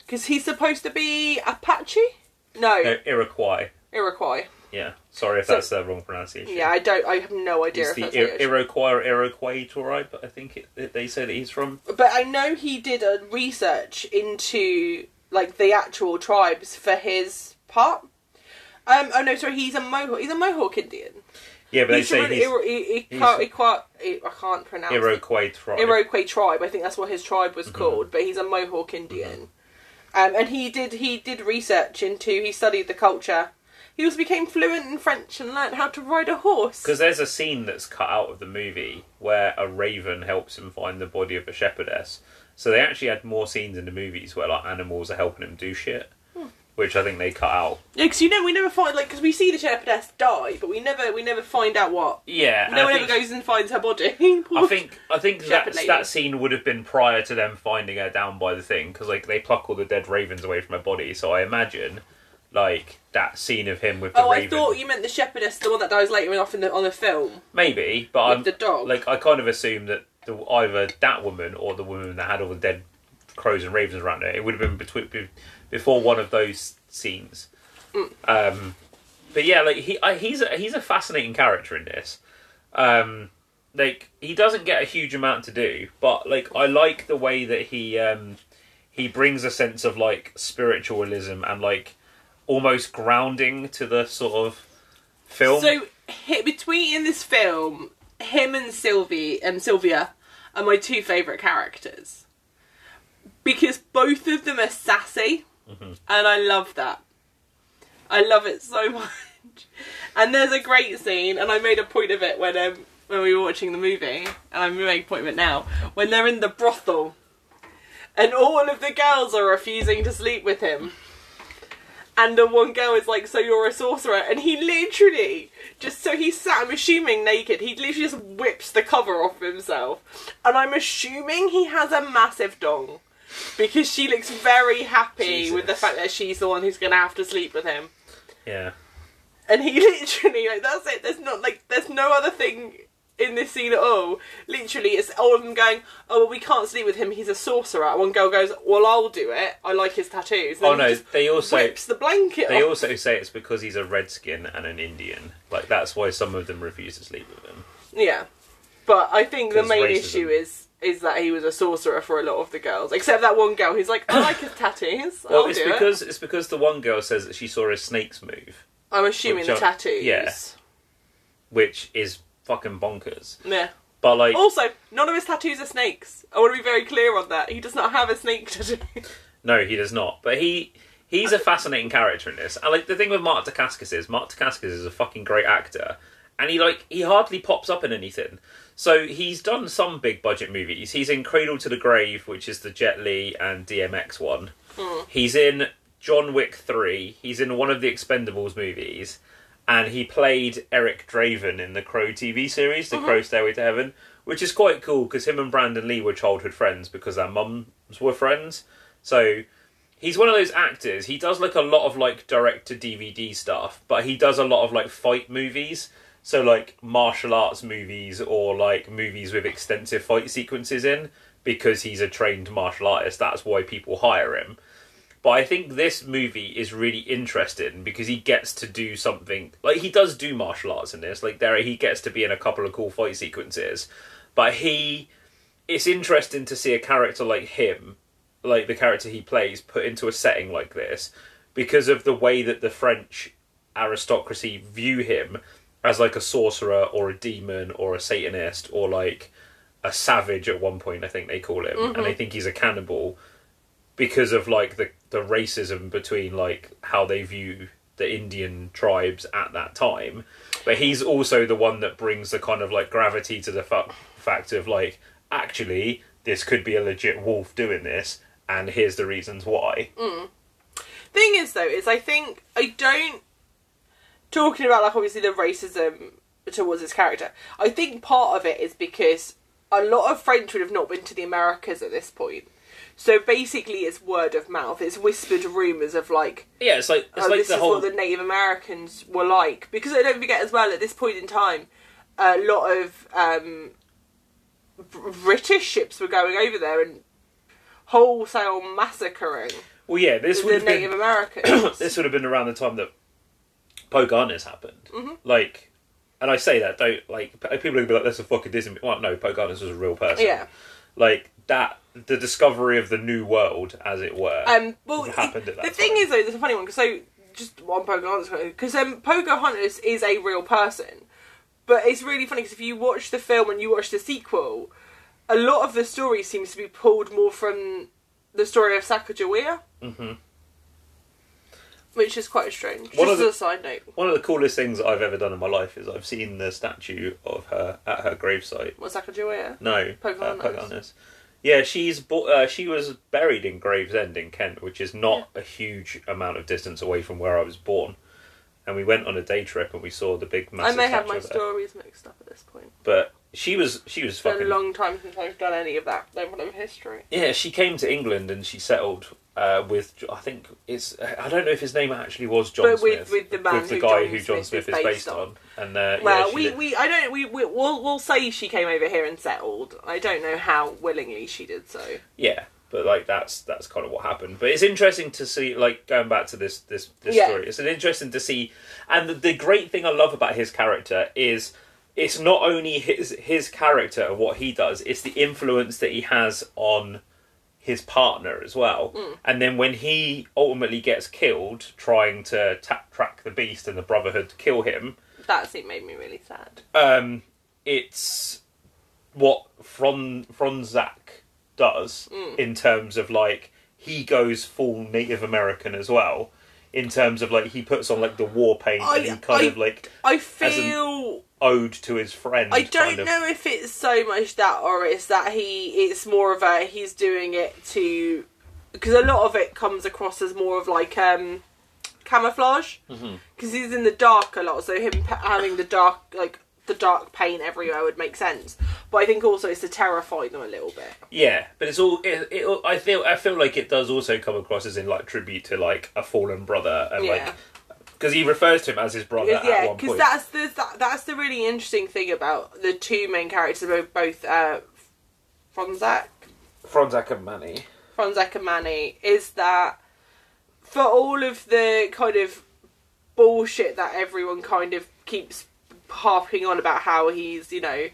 because he's supposed to be Apache. No, no, Iroquois. Iroquois. Yeah. Sorry if So- that's the wrong pronunciation. Yeah, I don't. I have no idea if the that's Ir- how it is. Iroquois or Iroquois tribe, I think it, it- they say that he's from. But I know he did a research into like the actual tribes for his part. Um, oh no, sorry, he's a Mohawk. He's a Mohawk Indian. Yeah, but they He's from say he's Iro- I- I- I can't- I- can't pronounce it. Iroquois tribe. Iroquois tribe. I think that's what his tribe was Mm-hmm. called. But he's a Mohawk Indian, um, and he did he did research into. He studied the culture. He also became fluent in French and learned how to ride a horse. Because there's a scene that's cut out of the movie where a raven helps him find the body of a shepherdess. So they actually had more scenes in the movies where like animals are helping him do shit, Hmm. which I think they cut out. Yeah, because you know we never find like because we see the shepherdess die, but we never we never find out what. Yeah, No one ever goes and finds her body. I think I think that that scene would have been prior to them finding her down by the thing because like they pluck all the dead ravens away from her body. So I imagine like that scene of him with the Oh, I thought you meant the shepherdess, the one that dies later off in the on the film Maybe, but with I'm the dog. like I kind of assumed that the, either that woman or the woman that had all the dead crows and ravens around her, it would have been between before one of those scenes. Um, but yeah, like he I, he's a, he's a fascinating character in this. Um, like he doesn't get a huge amount to do, but like I like the way that he um, he brings a sense of like spiritualism and like almost grounding to the sort of film. So between in this film, him and Sylvie and Sylvia are my two favourite characters because both of them are sassy, Mm-hmm. and I love that. I love it so much. And there's a great scene, and I made a point of it when um, when we were watching the movie, and I'm making a point of it now when they're in the brothel, and all of the girls are refusing to sleep with him. And the one girl is like, "So you're a sorcerer?" And he literally just so he's sat. I'm assuming naked. He literally just whips the cover off himself, and I'm assuming he has a massive dong because she looks very happy with the fact that she's the one who's gonna have to sleep with him. yeah, And he literally like that's it. There's not like there's no other thing in this scene at all. Literally, it's all of them going, "Oh, well, we can't sleep with him. He's a sorcerer." One girl goes, "Well, I'll do it. I like his tattoos." Oh Then no, they also whips the blanket they off. also say it's because he's a redskin and an Indian. Like that's why some of them refuse to sleep with him. Yeah, but I think the main racism. issue is is that he was a sorcerer for a lot of the girls, except that one girl who's like, "I like his tattoos. Well, I'll it's do it." because it's because the one girl says that she saw his snakes move, I'm assuming the are- tattoos. yeah. which is fucking bonkers. Yeah. But like, Also, none of his tattoos are snakes. I want to be very clear on that. He does not have a snake tattoo. no, he does not. But he he's a fascinating character in this. And like the thing with Mark Dacascos is Mark Dacascos is a fucking great actor, and he like he hardly pops up in anything. So he's done some big budget movies. He's in Cradle to the Grave, which is the Jet Li and DMX one. Hmm. He's in John Wick 3. He's in one of the Expendables movies. And he played Eric Draven in the Crow TV series, The Crow mm-hmm. Stairway to Heaven, which is quite cool because him and Brandon Lee were childhood friends because their mums were friends. So he's one of those actors. He does like a lot of like direct to DVD stuff, but he does a lot of like fight movies. So like martial arts movies or like movies with extensive fight sequences in because he's a trained martial artist. That's why people hire him. But I think this movie is really interesting because he gets to do something like he does do martial arts in this. Like there, he gets to be in a couple of cool fight sequences. But he, it's interesting to see a character like him, like the character he plays, put into a setting like this because of the way that the French aristocracy view him as like a sorcerer or a demon or a Satanist or like a savage at one point. I think they call him, and they mm-hmm. think he's a cannibal because of like the the racism between like how they view the Indian tribes at that time. But he's also the one that brings the kind of like gravity to the fa- fact of like actually this could be a legit wolf doing this, and here's the reasons why. Mm. Thing is, though, is I think I don't talking about like obviously the racism towards his character. I think part of it is because a lot of French would have not been to the Americas at this point. So basically, it's word of mouth. It's whispered rumors of like, Yeah, it's like it's oh, like this the is whole what the Native Americans were like. Because I don't forget as well at this point in time, a lot of um, British ships were going over there and wholesale massacring well, yeah. This would the have been Native Americans. this would have been around the time that Pocahontas happened. Mm-hmm. Like, and I say that don't like people are gonna be like, "That's a fucking Disney." Well, no, Pocahontas was a real person. yeah. like that. The discovery of the new world, as it were. Um, well, happened at that the thing is, though, there's a funny one. 'cause So, just on Pocahontas, because um, Pocahontas is a real person, but it's really funny because if you watch the film and you watch the sequel, a lot of the story seems to be pulled more from the story of Sacagawea, hmm which is quite strange. One just the- as a side note, One of the coolest things I've ever done in my life is I've seen the statue of her at her gravesite. what's Sacagawea? No, Pocahontas. Uh, Pocahontas. Yeah, she's bo- uh, she was buried in Gravesend in Kent, which is not a huge amount of distance away from where I was born. And we went on a day trip and we saw the big I may have statue my there. stories mixed up at this point. But she was she was It's been a long time since I've done any of that level of history. yeah. She came to England and she settled uh, with I think it's I don't know if his name actually was John But with- Smith with the man with the who guy John who John Smith Smith is based based on. And uh, Well, yeah, we, did- we I don't we, we we'll we'll say she came over here and settled. I don't know how willingly she did so. yeah. but like that's that's kind of what happened. But it's interesting to see, like going back to this this this Yeah. story. It's an interesting to see, and the, the great thing I love about his character is it's not only his his character and what he does; it's the influence that he has on his partner as well. And then when he ultimately gets killed trying to ta- track the beast and the Brotherhood to kill him, That scene made me really sad. um, it's what Fron Fronsac does Mm. in terms of like he goes full Native American as well. In terms of like he puts on like the war paint I- and he kind I- of like I feel ode to his friend. I don't kind of. know if it's so much that or it's that he it's more of a he's doing it to because a lot of it comes across as more of like um camouflage Mm-hmm. because he's in the dark a lot so him having the dark like the dark paint everywhere would make sense but I think also it's to terrify them a little bit Yeah, but it's all. It, it, I feel. I feel like it does also come across as in like tribute to like a fallen brother and Yeah. like because he refers to him as his brother yeah because that's the that, that's the really interesting thing about the two main characters both both uh Fonzak Fronsac and Mani. Fonzek and Mani is that for all of the kind of bullshit that everyone kind of keeps harping on about how he's, you know,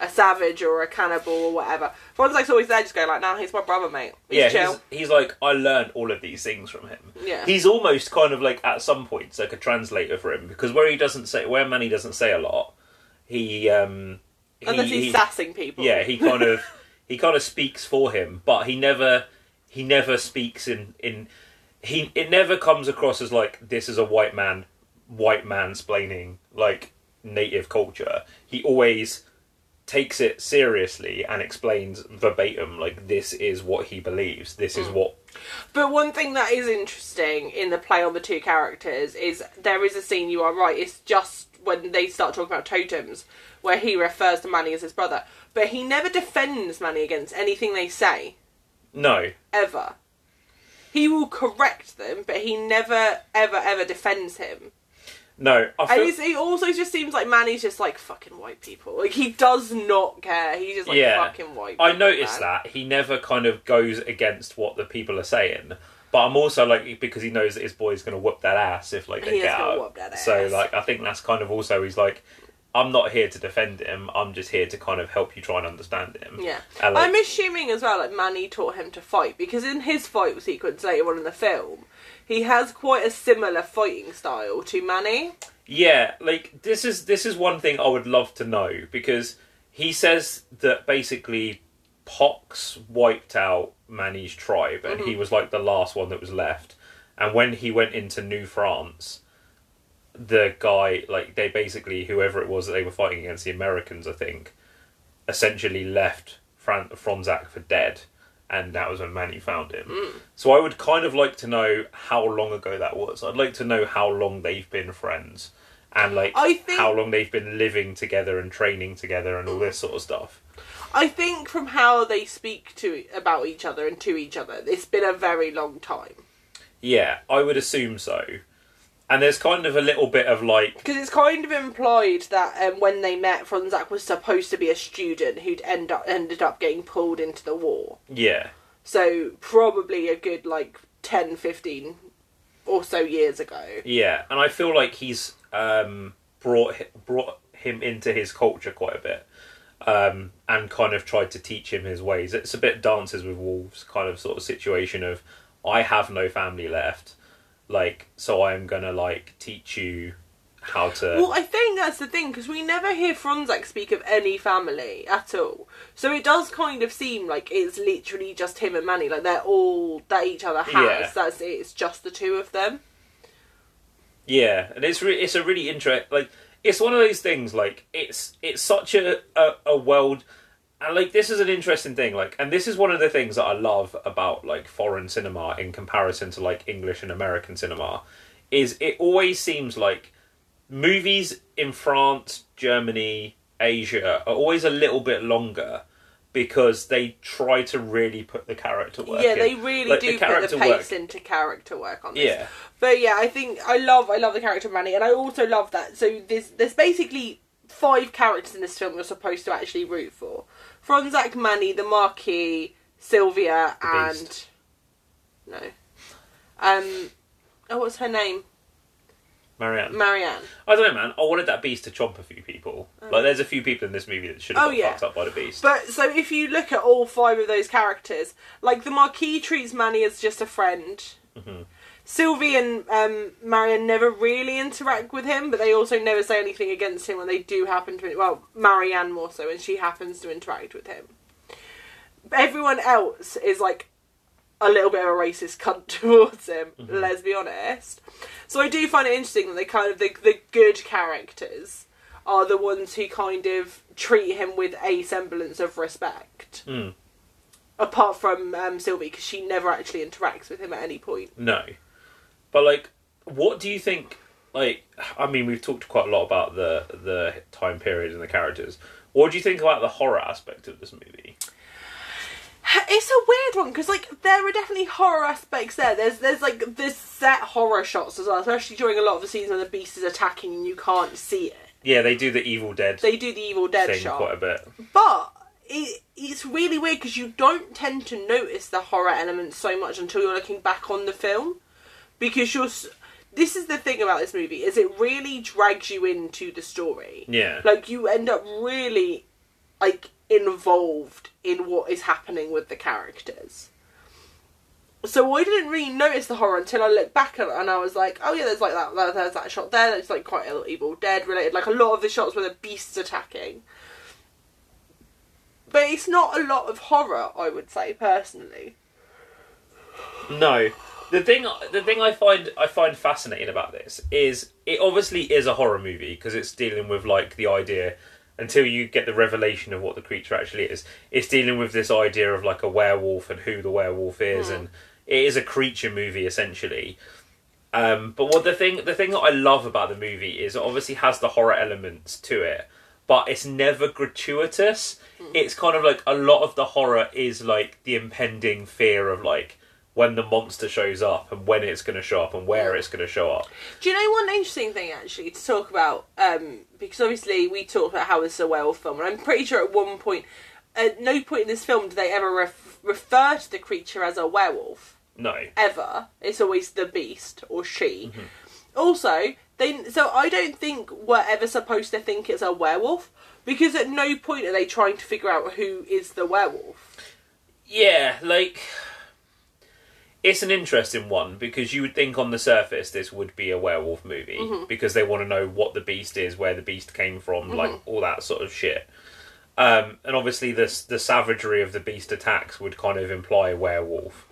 a savage or a cannibal or whatever. Fonzek's always there just going like, nah, he's my brother, mate. He's yeah, chill. he's, he's like I learned all of these things from him. Yeah. he's almost kind of like at some points like a translator for him because where he doesn't say where Mani doesn't say a lot, he um he, Unless he's he- sassing people. yeah he kind of he kind of speaks for him, but he never he never speaks in in he it never comes across as like this is a white man white man splaining like native culture. He always takes it seriously and explains verbatim like this is what he believes. This is mm. what But one thing that is interesting in the play on the two characters is there is a scene, you are right, it's just when they start talking about totems where he refers to Mani as his brother. But he never defends Mani against anything they say. no. ever. He will correct them, but he never, ever, ever defends him. No, I And feel, it's, it also just seems like Mani's just like fucking white people. Like he does not care. He's just like Yeah. fucking white. I people, noticed man. that he never kind of goes against what the people are saying. But I'm also like because he knows that his boy's going to whoop that ass if like they He get out. whoop that So like I think that's kind of also he's like I'm not here to defend him. I'm just here to kind of help you try and understand him. Yeah, And, like, I'm assuming as well. Like Mani taught him to fight because in his fight sequence later on in the film, he has quite a similar fighting style to Mani. Yeah, like this is this is one thing I would love to know because he says that basically Pox wiped out Mani's tribe and he mm-hmm. was like the last one that was left. And when he went into New France, the guy like they basically whoever it was that they were fighting against the Americans, I think, essentially left Fran- Fronsac for dead. And that was when Mani found him. Hmm. So I would kind of like to know how long ago that was. I'd like to know how long they've been friends, and like I think- how long they've been living together and training together and all this sort of stuff. I think from how they speak to about each other and to each other, it's been a very long time. Yeah, I would assume so. And there's kind of a little bit of like, Because it's kind of implied that um, when they met, Fronsac was supposed to be a student who'd end up ended up getting pulled into the war. yeah, So probably a good like 10, 15 or so years ago. yeah, and I feel like he's um, brought hi- brought him into his culture quite a bit, um, and kind of tried to teach him his ways. It's a bit Dances with Wolves kind of sort of situation of I have no family left, like so I'm gonna like teach you how to. Well, I think that's the thing because we never hear Fronsac speak of any family at all. So it does kind of seem like it's literally just him and Mani. Like they're all that each other has. Yeah. That's it. It's just the two of them. Yeah, and it's re- it's a really interest like it's one of those things like it's it's such a, a a world and like this is an interesting thing like and this is one of the things that I love about like foreign cinema in comparison to like English and American cinema is it always seems like movies in France, Germany, Asia are always a little bit longer because they try to really put the character work yeah, in. they really Like, do put the pace work- into character work on this. Yeah. But yeah, I think I love I love the character of Mani, and I also love that. So there's there's basically five characters in this film you're supposed to actually root for: Fronsac, Mani, the Marquis, Sylvia The and no, um, oh, what's her name? Marianne. Marianne. I don't know, man. I wanted that beast to chomp a few people. Like, there's a few people in this movie that should have Oh, got yeah. fucked up by the beast. But so if you look at all five of those characters, like the Marquis treats Mani as just a friend. Mhm. Sylvie and um, Marion never really interact with him, but they also never say anything against him when they do happen to. Well, Marianne more so, and she happens to interact with him. Everyone else is like a little bit of a racist cunt towards him. Let's be honest. So I do find it interesting that they kind of the the good characters are the ones who kind of treat him with a semblance of respect. Mm. Apart from um, Sylvie, because she never actually interacts with him at any point. No. But like what do you think like I mean we've talked quite a lot about the the time period and the characters. What do you think about the horror aspect of this movie? It's a weird one because like there are definitely horror aspects there. There's there's like there's set horror shots as well, especially during a lot of the scenes when the beast is attacking and you can't see it. Yeah, they do the Evil Dead They do the Evil Dead thing shot, quite a bit. but it, it's really weird because you don't tend to notice the horror elements so much until you're looking back on the film because you're. This is the thing about this movie is it really drags you into the story. Yeah. Like you end up really like involved in what is happening with the characters. So I didn't really notice the horror until I looked back at it and I was like, oh yeah, there's like that, there's that shot there. That's like quite a Evil Dead related. Like a lot of the shots where the beast's attacking. But it's not a lot of horror, I would say personally. No. The thing the thing I find I find fascinating about this is it obviously is a horror movie because it's dealing with like the idea until you get the revelation of what the creature actually is. It's dealing with this idea of like a werewolf and who the werewolf is and it is a creature movie essentially. Um, but what the thing the thing that I love about the movie is it obviously has the horror elements to it, but it's never gratuitous. It's kind of like a lot of the horror is like the impending fear of like when the monster shows up and when it's going to show up and where it's going to show up. Do you know one interesting thing actually to talk about? Um, because obviously we talked about how this is a werewolf film, and I'm pretty sure at one point, at no point in this film do they ever ref- refer to the creature as a werewolf. No. Ever, it's always the beast or she. Also, they so I don't think we're ever supposed to think it's a werewolf because at no point are they trying to figure out who is the werewolf. Yeah, like it's an interesting one because you would think on the surface this would be a werewolf movie because they want to know what the beast is, where the beast came from, like all that sort of shit. Um, and obviously, the the savagery of the beast attacks would kind of imply a werewolf,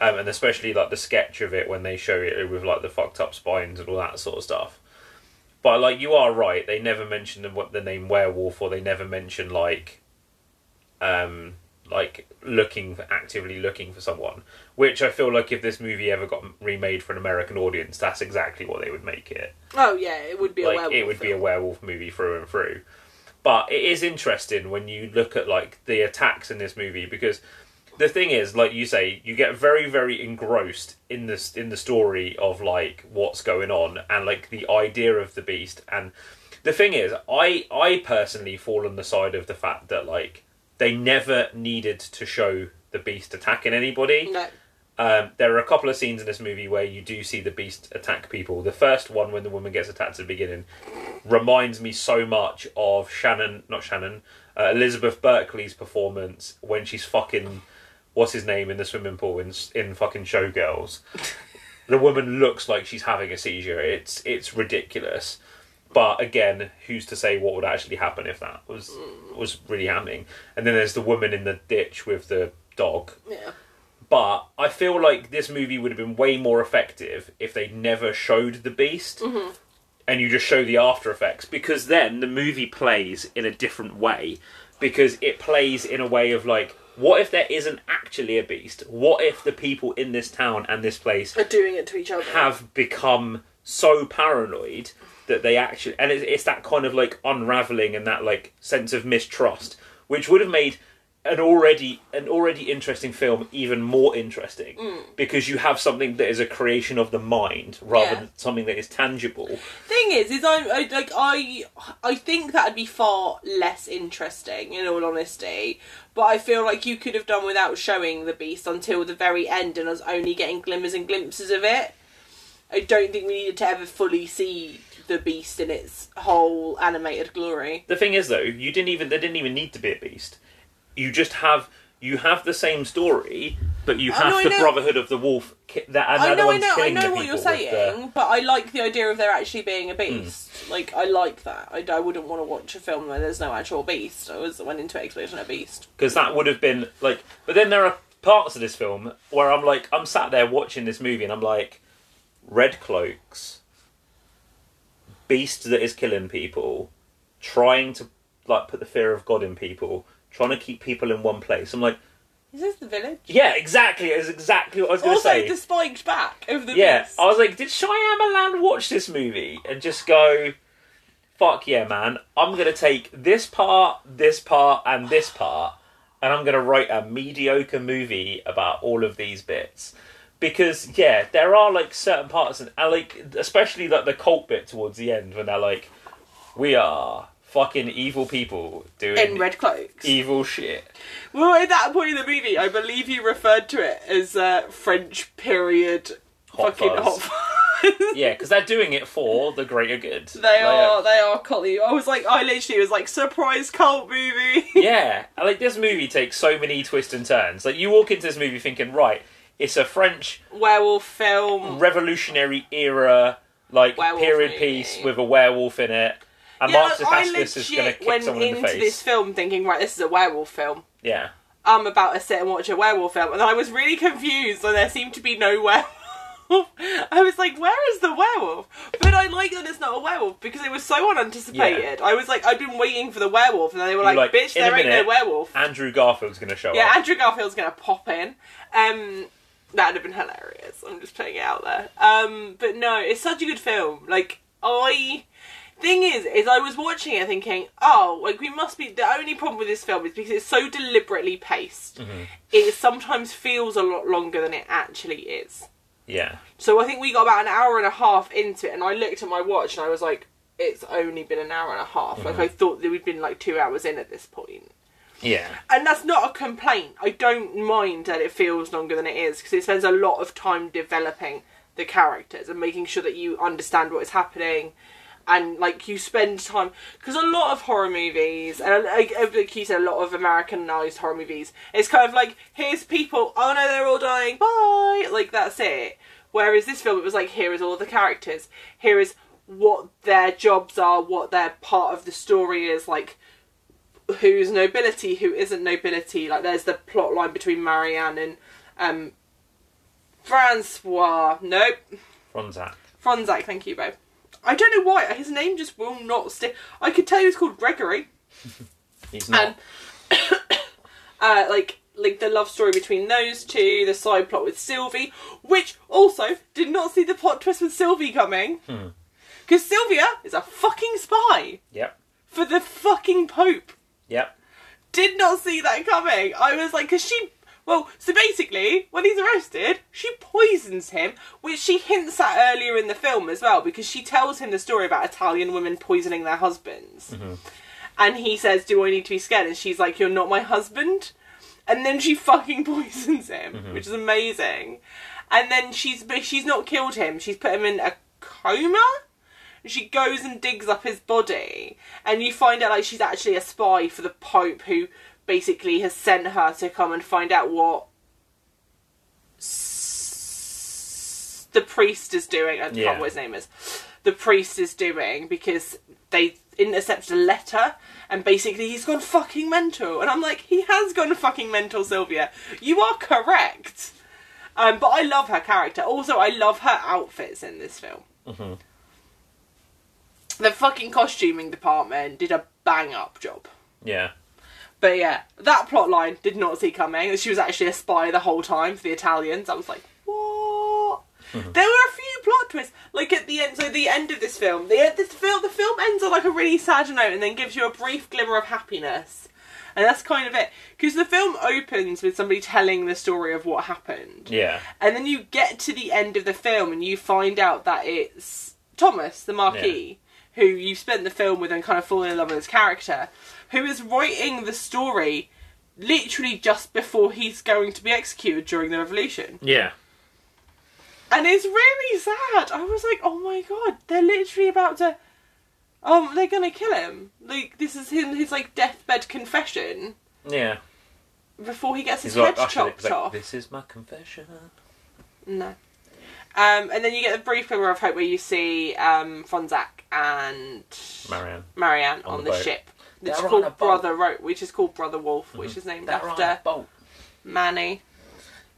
um, and especially like the sketch of it when they show it with like the fucked up spines and all that sort of stuff. But like you are right, they never mention the, what the name werewolf, or they never mention like, um, like looking for, actively looking for someone. Which I feel like if this movie ever got remade for an American audience, that's exactly what they would make it Oh yeah, it would be a like werewolf. it would be a werewolf movie through and through. But it is interesting when you look at like the attacks in this movie because the thing is, like you say, you get very very engrossed in this in the story of like what's going on and like the idea of the beast. And the thing is, I I personally fall on the side of the fact that like they never needed to show the beast attacking anybody. No. Um, there are a couple of scenes in this movie where you do see the beast attack people. The first one, when the woman gets attacked at the beginning, reminds me so much of Shannon, not Shannon, uh, Elizabeth Berkley's performance when she's fucking, what's his name in the swimming pool in in fucking Showgirls. the woman looks like she's having a seizure. It's it's ridiculous. But again, who's to say what would actually happen if that was was really happening? And then there's the woman in the ditch with the dog. Yeah. But I feel like this movie would have been way more effective if they never showed the beast mm-hmm. and you just show the after effects because then the movie plays in a different way because it plays in a way of like what if there isn't actually a beast? What if the people in this town and this place Are doing it to each other. have become so paranoid that they actually and it's, it's that kind of like unraveling and that like sense of mistrust which would have made an already an already interesting film even more interesting mm. because you have something that is a creation of the mind rather Yeah. than something that is tangible. thing is, is I, I like I I think that'd be far less interesting in all honesty. But I feel like you could have done without showing the beast until the very end, and us only getting glimmers and glimpses of it. I don't think we needed to ever fully see the beast in its whole animated glory. The thing is though, you didn't even there didn't even need to be a beast. You just have you have the same story, but you have know, I the. Brotherhood of the Wolf. ki- That I know, I know, I know what you're saying, the- but I like the idea of there actually being a beast. Hmm. Like, I like that. I, I wouldn't want to watch a film where there's no actual beast. I was went into expecting a beast. because that would have been like. But then there are parts of this film where I'm like, I'm sat there watching this movie and I'm like, red cloaks, beast that is killing people, trying to like put the fear of God in people, trying to keep people in one place. I'm like, Is this the village? yeah, exactly. It's exactly what I was going to say. Also, say. the spiked back over the yeah, beast. I was like, did Shyamalan watch this movie and just go, fuck yeah, man, I'm going to take this part, this part, and this part, and I'm going to write a mediocre movie about all of these bits. Because, yeah, there are, like, certain parts, and, like, especially, like, the cult bit towards the end when they're like, we are fucking evil people doing in red cloaks. evil shit. Well, at that point in the movie, I believe you referred to it as uh, French period Hot fucking fuzz. hot fuzz. Yeah, because they're doing it for the greater good. They are, they are culty. I was like, I literally was like, surprise cult movie. yeah, like this movie takes so many twists and turns. Like you walk into this movie thinking, right, it's a French Werewolf film. Revolutionary era like Werewolf period movie. piece with a werewolf in it, and Yeah, Marcus I Askis is going to kick went someone in into the face. this film thinking, right, this is a werewolf film. Yeah, I'm about to sit and watch a werewolf film, and I was really confused when there seemed to be no werewolf. I was like, where is the werewolf? But I like that it's not a werewolf because it was so unanticipated. I was like, I've been waiting for the werewolf, and they were like, like, bitch, there ain't no werewolf. Andrew Garfield's going to show Yeah, up. Yeah, Andrew Garfield's gonna pop in. Um, that'd have been hilarious. I'm just putting it out there. Um, but no, it's such a good film. Like I, thing is, is I was watching it thinking, oh, like we must be. The only problem with this film is because it's so deliberately paced. It sometimes feels a lot longer than it actually is. Yeah, So I think we got about an hour and a half into it, and I looked at my watch and I was like, it's only been an hour and a half. Like I thought that we'd been like two hours in at this point. Yeah, And that's not a complaint. I don't mind that it feels longer than it is because it spends a lot of time developing the characters and making sure that you understand what is happening. And like you spend time because a lot of horror movies and like, uh, like you said, a lot of Americanized horror movies, it's kind of like here's people. Oh no, they're all dying. Bye. Like that's it. Whereas this film, it was like here is all the characters. Here is what their jobs are, what their part of the story is. Like who's nobility, who isn't nobility. Like there's the plot line between Marianne and um Francois. Nope. Fronsac. Franzak, thank you, Bo. I don't know why his name just will not stick. I could tell you was called Gregory, He's not. and uh, like like the love story between those two, the side plot with Sylvie, which also did not see the plot twist with Sylvie coming, because Sylvia is a fucking spy yep, for the fucking Pope. Yep. did not see that coming. I was like, because she. Well, so basically, when he's arrested, she poisons him, which she hints at earlier in the film as well, because she tells him the story about Italian women poisoning their husbands. Mm-hmm. And he says, Do I need to be scared? And she's like, You're not my husband. And then she fucking poisons him, mm-hmm. which is amazing. And then she's but she's not killed him. She's put him in a coma. She goes and digs up his body, and you find out like she's actually a spy for the Pope, who basically has sent her to come and find out what s- the priest is doing. I can't Yeah. remember what his name is. The priest is doing because they intercepted a letter and basically he's gone fucking mental. And I'm like, he has gone fucking mental, Sylvia. You are correct. Um, but I love her character. Also, I love her outfits in this film. The fucking costuming department did a bang up job. Yeah, But yeah, that plot line did not see coming. She was actually a spy the whole time for the Italians. I was like, what? Mm-hmm. There were a few plot twists, like at the end. So the end of this film, the this film, the film ends on like a really sad note, and then gives you a brief glimmer of happiness. And that's kind of it. Because the film opens with somebody telling the story of what happened. Yeah. And then you get to the end of the film and you find out that it's Thomas, the Marquis, who you spent the film with and kind of fallen in love with his character, who is writing the story literally just before he's going to be executed during the revolution. Yeah. And it's really sad. I was like, oh my god, they're literally about to. Um, they're gonna kill him. Like this is his, his like deathbed confession Yeah. before he gets his He's head it, chopped like, off. this is my confession. No. Um, and then you get a brief glimmer of hope where you see um, Fonzak and Marianne. Marianne on, On the, the ship, which They're is on called. Brother Ro- which is called Brother Wolf, which is named after boat. Mani.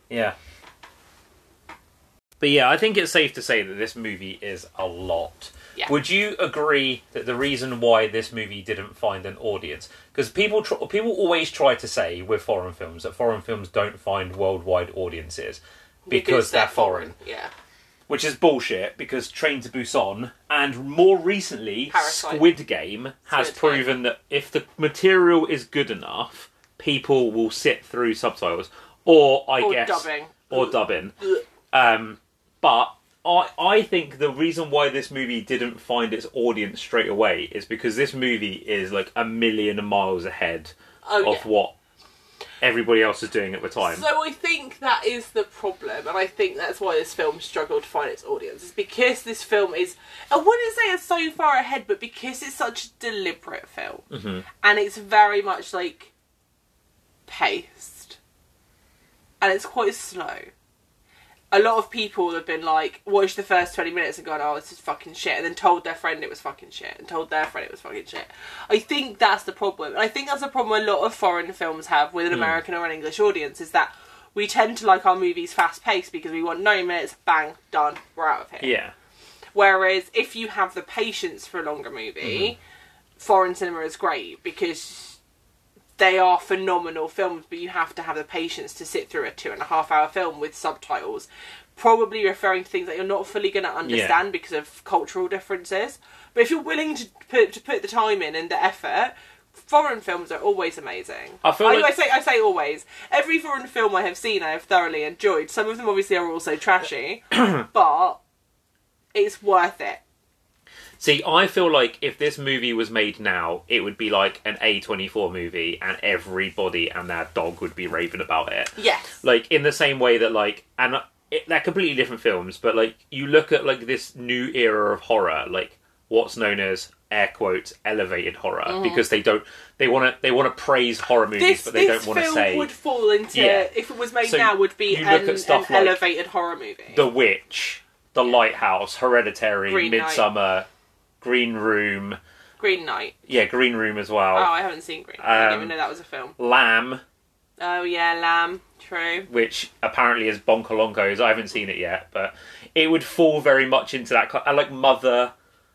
Yeah. But yeah, I think it's safe to say that this movie is a lot. Yeah. Would you agree that the reason why this movie didn't find an audience, because people tr- people always try to say with foreign films that foreign films don't find worldwide audiences because, they're, foreign, Yeah. Which is bullshit. Because Train to Busan and more recently Parasite. Squid Game has Squid Game. proven that if the material is good enough, people will sit through subtitles, or I Or guess dubbing. or dubbing. Um, but I I think the reason why this movie didn't find its audience straight away is because this movie is like a million miles ahead Oh, of yeah. what everybody else is doing at the time. So I think that is the problem, and I think that's why this film struggled to find its audience. Is because this film is, I wouldn't say it's so far ahead, but because it's such a deliberate film, Mhm. and it's very much like paced, and it's quite slow. A lot of people have been like, watched the first 20 minutes and gone, oh, this is fucking shit, and then told their friend it was fucking shit, and told their friend it was fucking shit. I think that's the problem. And I think that's a problem a lot of foreign films have with an hmm. American or an English audience, is that we tend to like our movies fast paced because we want 90 minutes, bang, done, we're out of here. yeah, Whereas if you have the patience for a longer movie, mm-hmm. foreign cinema is great because they are phenomenal films, but you have to have the patience to sit through a two and a half hour film with subtitles, probably referring to things that you're not fully going to understand because of cultural differences. But if you're willing to put to put the time in and the effort, foreign films are always amazing. I feel I, like- I say I say always. Every foreign film I have seen, I have thoroughly enjoyed. Some of them obviously are also trashy, but it's worth it. See, I feel like if this movie was made now, it would be like an A24 movie, and everybody and their dog would be raving about it. Yes. like in the same way that like and it, they're completely different films but like you look at like this new era of horror like what's known as air quotes elevated horror mm. because they don't they want to they want to praise horror movies this but they don't want to say would fall into Yeah. if it was made So now would be an, at stuff an like elevated horror movie. the witch the lighthouse hereditary Green midsummer green room Green Knight. yeah green room as well. Oh, I haven't seen Green Knight. I didn't Um, even know that was a film. lamb Oh yeah, Lamb. True. which apparently is bonkalonkos i haven't seen it yet but it would fall very much into that and like mother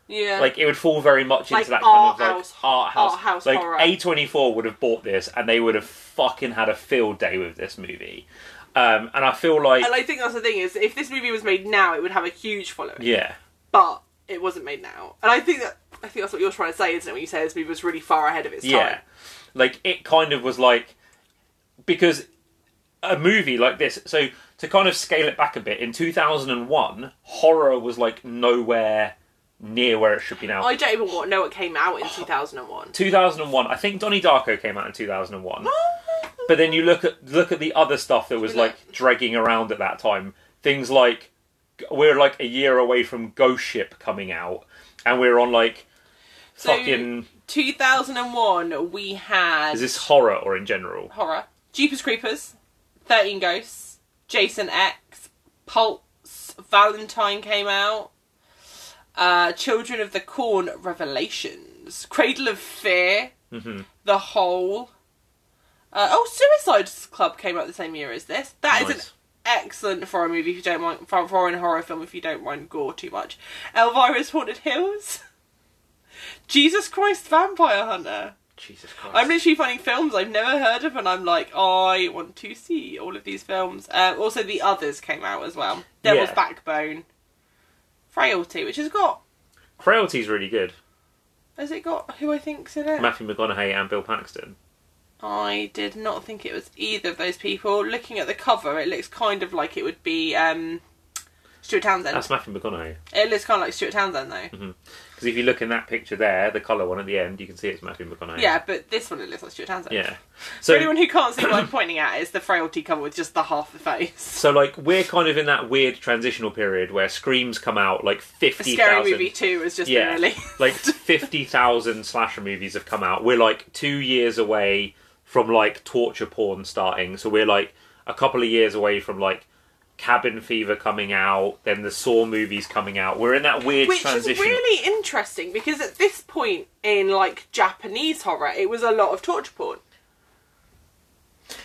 Yeah. like it would fall very much into Like that art kind of like house- art house. art house like horror. A24 would have bought this and they would have fucking had a field day with this movie. Um, and I feel like and I think that's the thing is if this movie was made now, it would have a huge following. yeah, But it wasn't made now, and I think that I think that's what you're trying to say, isn't it? When you say this movie was really far ahead of its yeah, time. like it kind of was like because a movie like this. So to kind of scale it back a bit, in 2001, horror was like nowhere near where it should be now. I don't even want know what came out in 2001. 2001. I think Donnie Darko came out in 2001. But then you look at look at the other stuff that was like dragging around at that time. Things like we're like a year away from Ghost Ship coming out, and we're on like So- fucking. 2001, we had Is this horror or in general? horror. Jeepers Creepers, 13 Ghosts, Jason X, Pulse, Valentine came out, uh, Children of the Corn Revelations, Cradle of Fear, Mhm. The Hole. Uh, oh, Suicide Club came out the same year as this. That is Nice. an excellent foreign movie if you don't mind, for- foreign horror film if you don't mind gore too much. Elvira's Haunted Hills. Jesus Christ Vampire Hunter. Jesus Christ! I'm literally finding films I've never heard of, and I'm like, I want to see all of these films. Uh, also, the others came out as well. Devil's Yeah. Backbone, Frailty, which has got Frailty's really good. has it got who I think's in it? Matthew McConaughey and Bill Paxton. I did not think it was either of those people. Looking at the cover, it looks kind of like it would be um, Stuart Townsend. That's Matthew McConaughey. It looks kind of like Stuart Townsend though. Because if you look in that picture there, the colour one at the end, you can see it's Matthew McConaughey. Yeah, but this one it looks like Stuart Townsend. Yeah. For So anyone who can't see what I'm pointing at, is the frailty cover with just the half the face. So like we're kind of in that weird transitional period where screams come out like A fifty scary thousand. movie two has just Yeah, been released. like fifty thousand slasher movies have come out. We're like two years away from like torture porn starting. So we're like a couple of years away from like Cabin Fever coming out. Then the Saw movies coming out. We're in that weird Which transition. Which is really interesting because at this point in like Japanese horror, it was a lot of torture porn.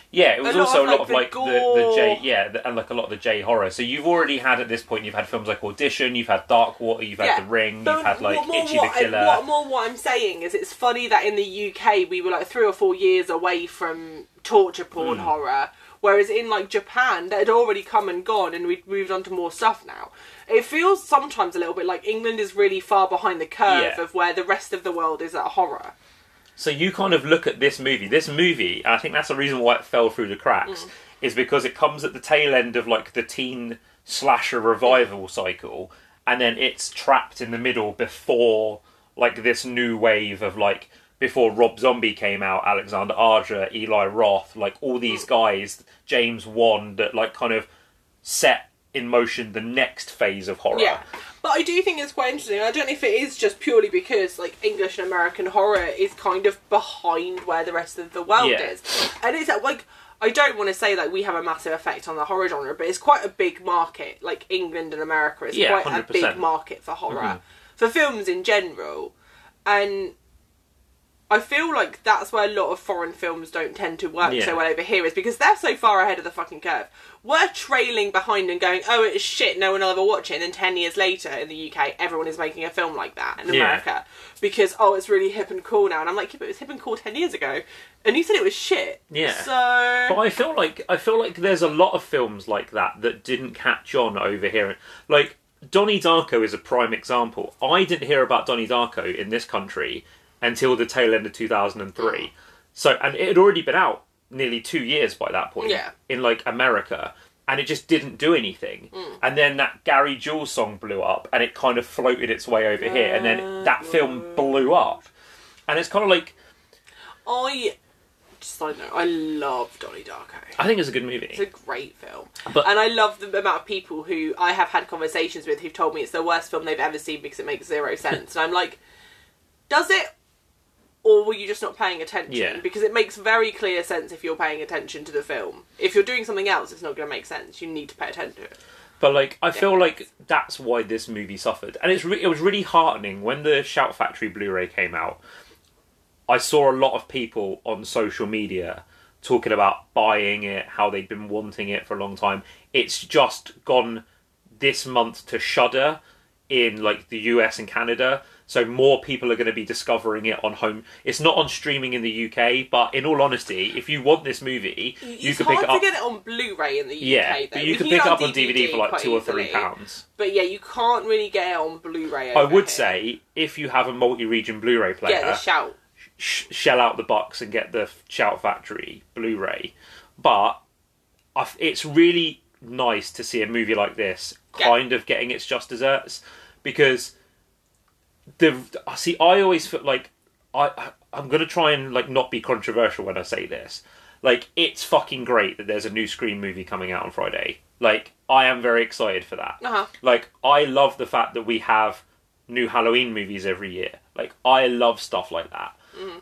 Yeah, it was A also of, a lot like, of like the, the gore. J yeah, the, and like a lot of the J horror. So you've already had at this point, you've had films like Audition, you've had Dark Water, you've had The Ring, But you've had like more, Ichi what, the Killer. what more what I'm saying is it's funny that in the UK we were like three or four years away from torture porn hmm. horror, whereas in like Japan that had already come and gone and we'd moved on to more stuff now. It feels sometimes a little bit like England is really far behind the curve Yeah. of where the rest of the world is at horror. So you kind of look at this movie. This movie, and I think that's the reason why it fell through the cracks, Mm. is because it comes at the tail end of like the teen slasher revival cycle, and then it's trapped in the middle before like this new wave of like before Rob Zombie came out, Alexander Aja, Eli Roth, like all these Mm. guys, James Wan, that like kind of set in motion the next phase of horror. Yeah, but I do think it's quite interesting. I don't know if it is just purely because like English and American horror is kind of behind where the rest of the world Yeah. is, and it's like I don't want to say that we have a massive effect on the horror genre, but it's quite a big market. Like England and America is Yeah, quite a 100%. big market for horror Mhm. for films in general, and. I feel like that's where a lot of foreign films don't tend to work Yeah. so well over here is because they're so far ahead of the fucking curve. We're trailing behind and going, oh, it's shit, no one will ever watch it. And then 10 years later in the UK, everyone is making a film like that in Yeah. America because, oh, it's really hip and cool now. And I'm like, yeah, but it was hip and cool 10 years ago. And you said it was shit. Yeah. So. But I feel like I feel like there's a lot of films like that that didn't catch on over here. Like Donnie Darko is a prime example. I didn't hear about Donnie Darko in this country until the tail end of 2003. Mm. So and it had already been out nearly 2 years by that point Yeah. in like America and it just didn't do anything. Mm. And then that Gary Jules song blew up and it kind of floated its way over here and then uh, that film blew up. And it's kind of like I. Just side note, I love Donnie Darko. I think it's a good movie. It's a great film. But- and I love the amount of people who I have had conversations with who've told me it's the worst film they've ever seen because it makes zero sense. and I'm like, does it? Or were you just not paying attention? Yeah. Because it makes very clear sense if you're paying attention to the film. If you're doing something else, it's not going to make sense. You need to pay attention to it. But like, I feel like that's why this movie suffered, and it's re- it was really heartening when the Shout Factory Blu-ray came out. I saw a lot of people on social media talking about buying it, how they'd been wanting it for a long time. It's just gone this month to Shudder in like the US and Canada. So more people are going to be discovering it on home. It's not on streaming in the UK, but in all honesty, if you want this movie, you can pick it up. get it on Blu-ray in the UK. yeah, though. but you can pick it up on DVD for like two or three pounds. But yeah, you can't really get it on Blu-ray. I would here. say if you have a multi-region Blu-ray player, yeah, the shout. sh- shell out the bucks and get the Shout Factory Blu-ray. But I f- it's really nice to see a movie like this Yeah. kind of getting its just desserts because the I see. I always feel like I I'm gonna try and like not be controversial when I say this. Like it's fucking great that there's a new Scream movie coming out on Friday. Like I am very excited for that. Uh huh. Like I love the fact that we have new Halloween movies every year. Like I love stuff like that.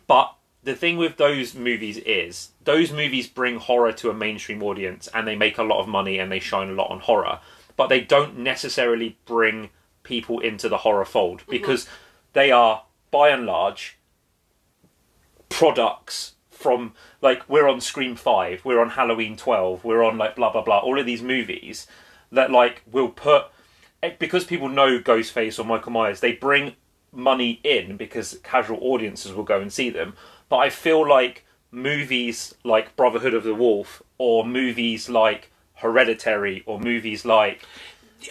But the thing with those movies is those movies bring horror to a mainstream audience and they make a lot of money and they shine a lot on horror. But they don't necessarily bring people into the horror fold because they are by and large products from like we're on Scream Five, we're on Halloween Twelve, we're on like blah blah blah. All of these movies that like will put eh, because people know Ghostface or Michael Myers, they bring money in because casual audiences will go and see them. But I feel like movies like Brotherhood of the Wolf or movies like Hereditary or movies like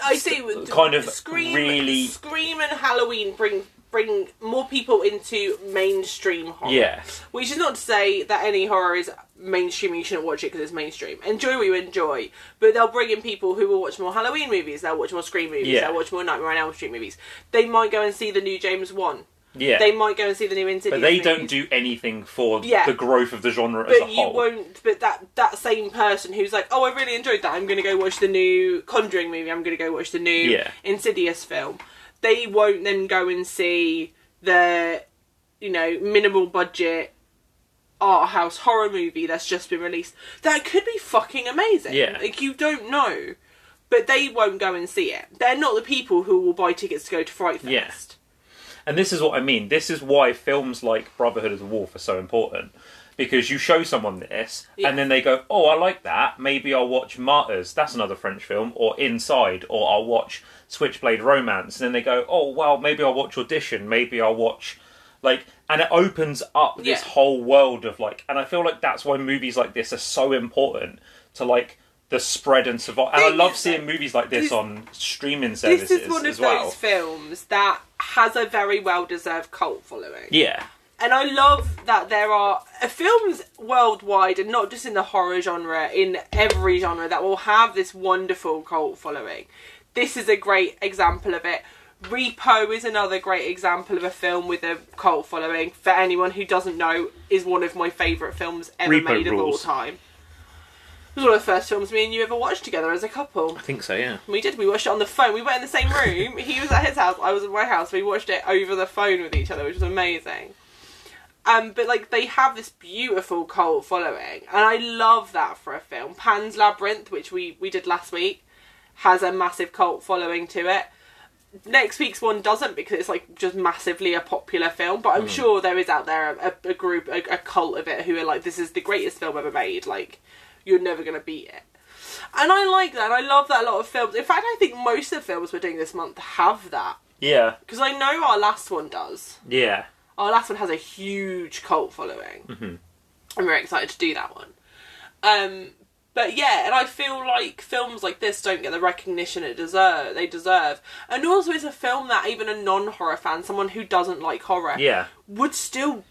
I see. with- kind of Scream, really- Scream and Halloween bring bring more people into mainstream horror. Yeah. Which is not to say that any horror is mainstream. You shouldn't watch it because it's mainstream. Enjoy what you enjoy, but they'll bring in people who will watch more Halloween movies. They'll watch more Scream movies. Yeah. They'll watch more Nightmare on Elm Street movies. They might go and see the new James Wan. Yeah. They might go and see the new Insidious. but they movies. don't do anything for Yeah. the growth of the genre as a But you whole. won't. But that that same person who's like, oh, I really enjoyed that. I'm going to go watch the new Conjuring movie. I'm going to go watch the new Yeah. Insidious film. They won't then go and see the, you know, minimal budget art house horror movie that's just been released. That could be fucking amazing. Yeah. Like you don't know, but they won't go and see it. They're not the people who will buy tickets to go to Fright Fest. Yeah. And this is what I mean. This is why films like Brotherhood of the Wolf are so important. Because you show someone this, Yeah. and then they go, "Oh, I like that. Maybe I'll watch Martyrs. That's another French film, or Inside, or I'll watch Switchblade Romance." And then they go, "Oh, well, maybe I'll watch Audition. Maybe I'll watch." Like, and it opens up this Yeah. whole world of like, and I feel like that's why movies like this are so important to like the spread and survive. And I love seeing movies like this this- on streaming services This is one of well. those films that has a very well deserved cult following. Yeah, And I love that there are uh, films worldwide, and not just in the horror genre, in every genre, that will have this wonderful cult following. This is a great example of it. Repo is another great example of a film with a cult following. For anyone who doesn't know, is one of my favourite films ever Repo made of all time. It was one of the first films me and you ever watched together as a couple. I think so. Yeah. We did. We watched it on the phone. We were in the same room. he was at his house. I was at my house. We watched it over the phone with each other, which was amazing. Um, but like they have this beautiful cult following, and I love that for a film. Pan's Labyrinth, which we we did last week, has a massive cult following to it. Next week's one doesn't because it's like just massively a popular film, but I'm sure there is out there a, a group, a, a cult of it who are like, this is the greatest film ever made. Like, you're never gonna beat it. And I like that. I love that a lot of films. In fact, I think most of the films we're doing this month have that Yeah. because I know our last one does. Yeah. Our last one has a huge cult following, Mm-hmm. and we're excited to do that one. Um, but yeah, and I feel like films like this don't get the recognition it deserve. They deserve, and also it's a film that even a non-horror fan, someone who doesn't like horror, Yeah. would still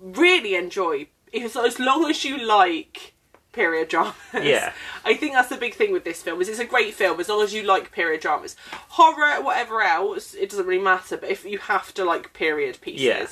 really enjoy. If, as long as you like period dramas. Yeah. I think that's the big thing with this film is it's a great film as long as you like period dramas. Horror, whatever else, it doesn't really matter. But if you have to like period pieces Yeah.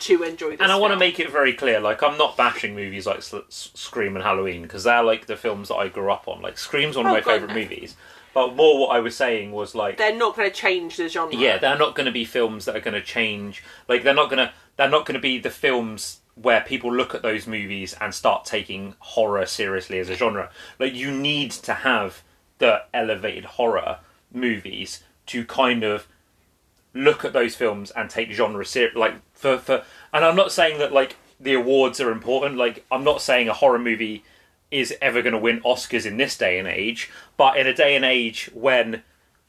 to enjoy this, And I want to make it very clear, like I'm not bashing movies like S- S- Scream and Halloween because they're like the films that I grew up on. Like Scream's one of Oh, my God, favorite no. movies, but more what I was saying was like, they're not going to change the genre. yeah, they're not going to be films that are going to change. Like they're not going to they're not going to be the films where people look at those movies and start taking horror seriously as a genre. Like you need to have the elevated horror movies to kind of look at those films and take genre like for for and I'm not saying that like the awards are important like I'm not saying a horror movie is ever going to win Oscars in this day and age but in a day and age when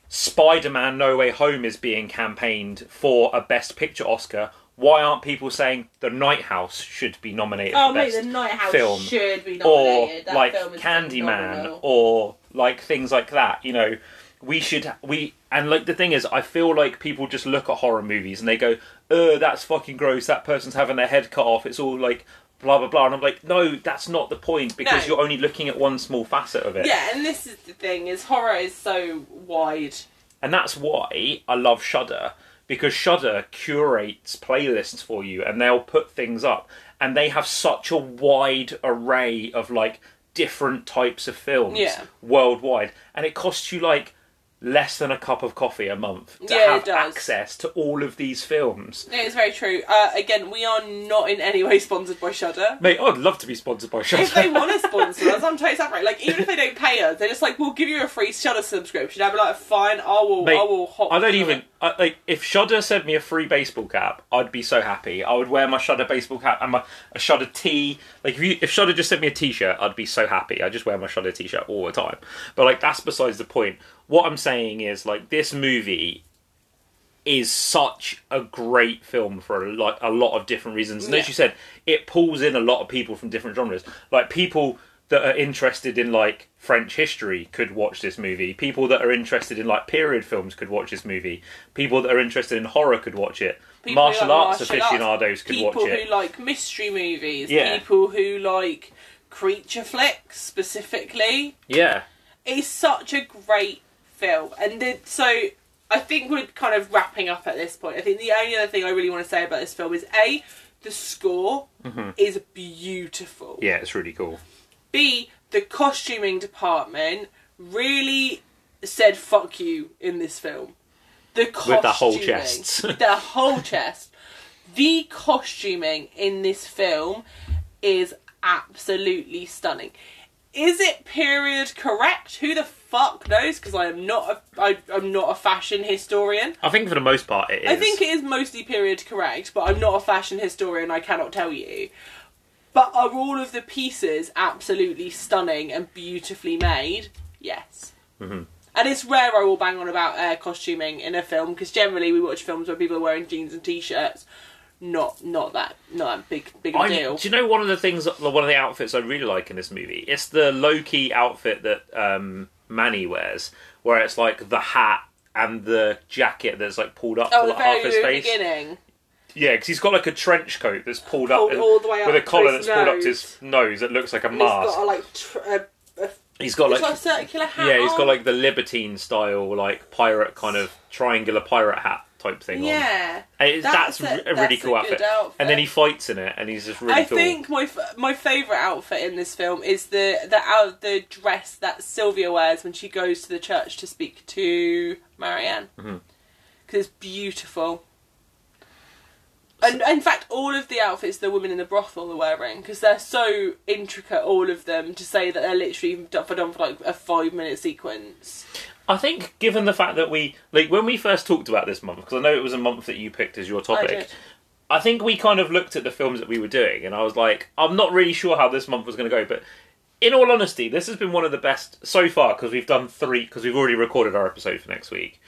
Spider-Man No Way Home is being campaigned for a best picture Oscar why aren't people saying The Night House should be nominated Oh for mate, best the Night House film should be or nominated. that like Candyman phenomenal. or like things like that. You know, we should we and like the thing is, I feel like people just look at horror movies and they go, "Uh, that's fucking gross. That person's having their head cut off. It's all like." Blah blah blah, and I'm like, no, that's not the point because No. you're only looking at one small facet of it. Yeah, and this is the thing: is horror is so wide. And that's why I love Shudder because Shudder curates playlists for you and they'll put things up and they have such a wide array of like different types of films Yeah. worldwide and it costs you like less than a cup of coffee a month to Yeah, it have does. access to all of these films. Yeah, it's very true. Uh, again, we are not in any way sponsored by Shudder. Mate, I'd love to be sponsored by Shudder. If they want to sponsor us, I'm totally separate. Like, even if they don't pay us, they're just like, we'll give you a free Shudder subscription. I'd be like, fine, I will, Mate, I will hop. I don't even it. I, like if Shudder sent me a free baseball cap, I'd be so happy. I would wear my Shudder baseball cap and my a Shudder tee. Like if you, if Shudder just sent me a t-shirt, I'd be so happy. I just wear my Shudder t-shirt all the time. But like that's besides the point. What I'm saying is like this movie is such a great film for a lot, a lot of different reasons. And as you said, it pulls in a lot of people from different genres. Like people that are interested in like French history could watch this movie. People that are interested in like period films could watch this movie. People that are interested in horror could watch it. People martial arts martial arts, aficionados could people watch it. People who like mystery movies, Yeah. people who like creature flicks specifically. Yeah. It's such a great film, and it, so I think we're kind of wrapping up at this point. I think the only other thing I really want to say about this film is a the score is beautiful. Mm-hmm. Yeah, it's really cool. B the costuming department really said fuck you in this film. The costuming, With the whole chests. the whole chest. The costuming in this film is absolutely stunning. Is it period correct? Who the fuck knows? Because I am not a I, I'm not a fashion historian. I think for the most part it is. I think it is mostly period correct, but I'm not a fashion historian. I cannot tell you. But are all of the pieces absolutely stunning and beautifully made? Yes. Mhm. And it's rare I will bang on about uh, costuming in a film because generally we watch films where people are wearing jeans and t-shirts. Not not that not that big big I, deal. do you know one of the things, one of the outfits I really like in this movie? It's the low key outfit that um, Mani wears, where it's like the hat and the jacket that's like pulled up Oh, to the like half his face. beginning. Yeah, because he's got like a trench coat that's pulled Pulled up all the way with a collar that's pulled up to his nose that looks like a And he's mask. got a, like tr- a, a, he's got like like a circular hat. yeah, he's got like the Libertine style, like pirate kind of triangular pirate hat type thing on. yeah. And that's, That's a- a, really that's cool a outfit. outfit. And then he fights in it, and he's just really I cool. think my f- my favorite outfit in this film is the the out the dress that Sylvia wears when she goes to the church to speak to Marianne because Mhm. it's beautiful. And in fact, all of the outfits the women in the brothel are wearing because they're so intricate, all of them, to say that they're literally done for like a five minute sequence. I think, given the fact that we like when we first talked about this month, because I know it was a month that you picked as your topic. did. I think we kind of looked at the films that we were doing, and I was like, I'm not really sure how this month was going to go, but in all honesty, this has been one of the best so far because we've done three because we've already recorded our episode for next week.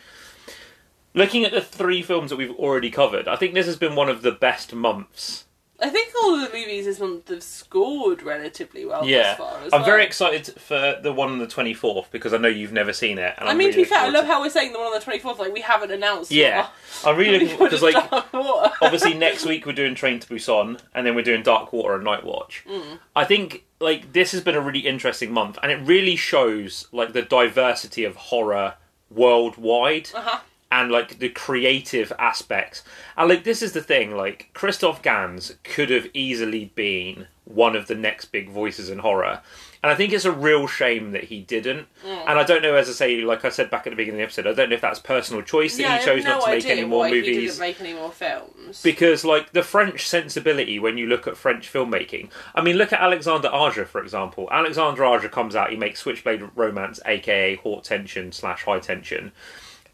Looking at the three films that we've already covered, I think this has been one of the best months. I think all of the movies this month have scored relatively well yeah, far. As I'm well. very excited for the one on the 24th because I know you've never seen it. And I I'm mean, really to be fair, I love how we're saying the one on the twenty fourth. Like we haven't announced. Yeah, I'm really looking because like obviously next week we're doing Train to Busan and then we're doing Dark Water and Night Watch. Mm. I think like this has been a really interesting month and it really shows like the diversity of horror worldwide Uh-huh. And like the creative aspects. And like this is the thing, like Christophe Gans could have easily been one of the next big voices in horror. And I think it's a real shame that he didn't. Mm. And I don't know, as I say, like I said back at the beginning of the episode, I don't know if that's personal choice that yeah, he chose no not to make any more why He movies didn't make any more films. because like the French sensibility when you look at French filmmaking. I mean, look at Alexander Aja for example. Alexander Aja comes out, he makes Switchblade Romance, aka Haute Tension slash High Tension,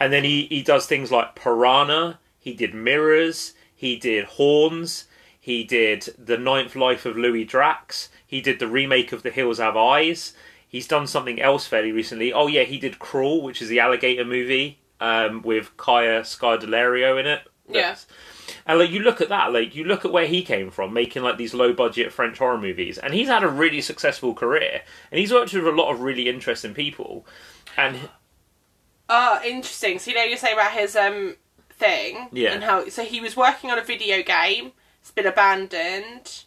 and then he he does things like Piranha. He did Mirrors. He did Horns. He did The Ninth Life of Louis Drax. He did the remake of The Hills Have Eyes. He's done something else fairly recently. Oh yeah, he did Crawl, which is the alligator movie um, with Kaya Scodelario in it. Yeah. And like you look at that, like you look at where he came from, making like these low budget French horror movies, and he's had a really successful career, and he's worked with a lot of really interesting people. And Ah, interesting. So you know you're saying about his um thing, Yeah. and how so he was working on a video game. It's been abandoned.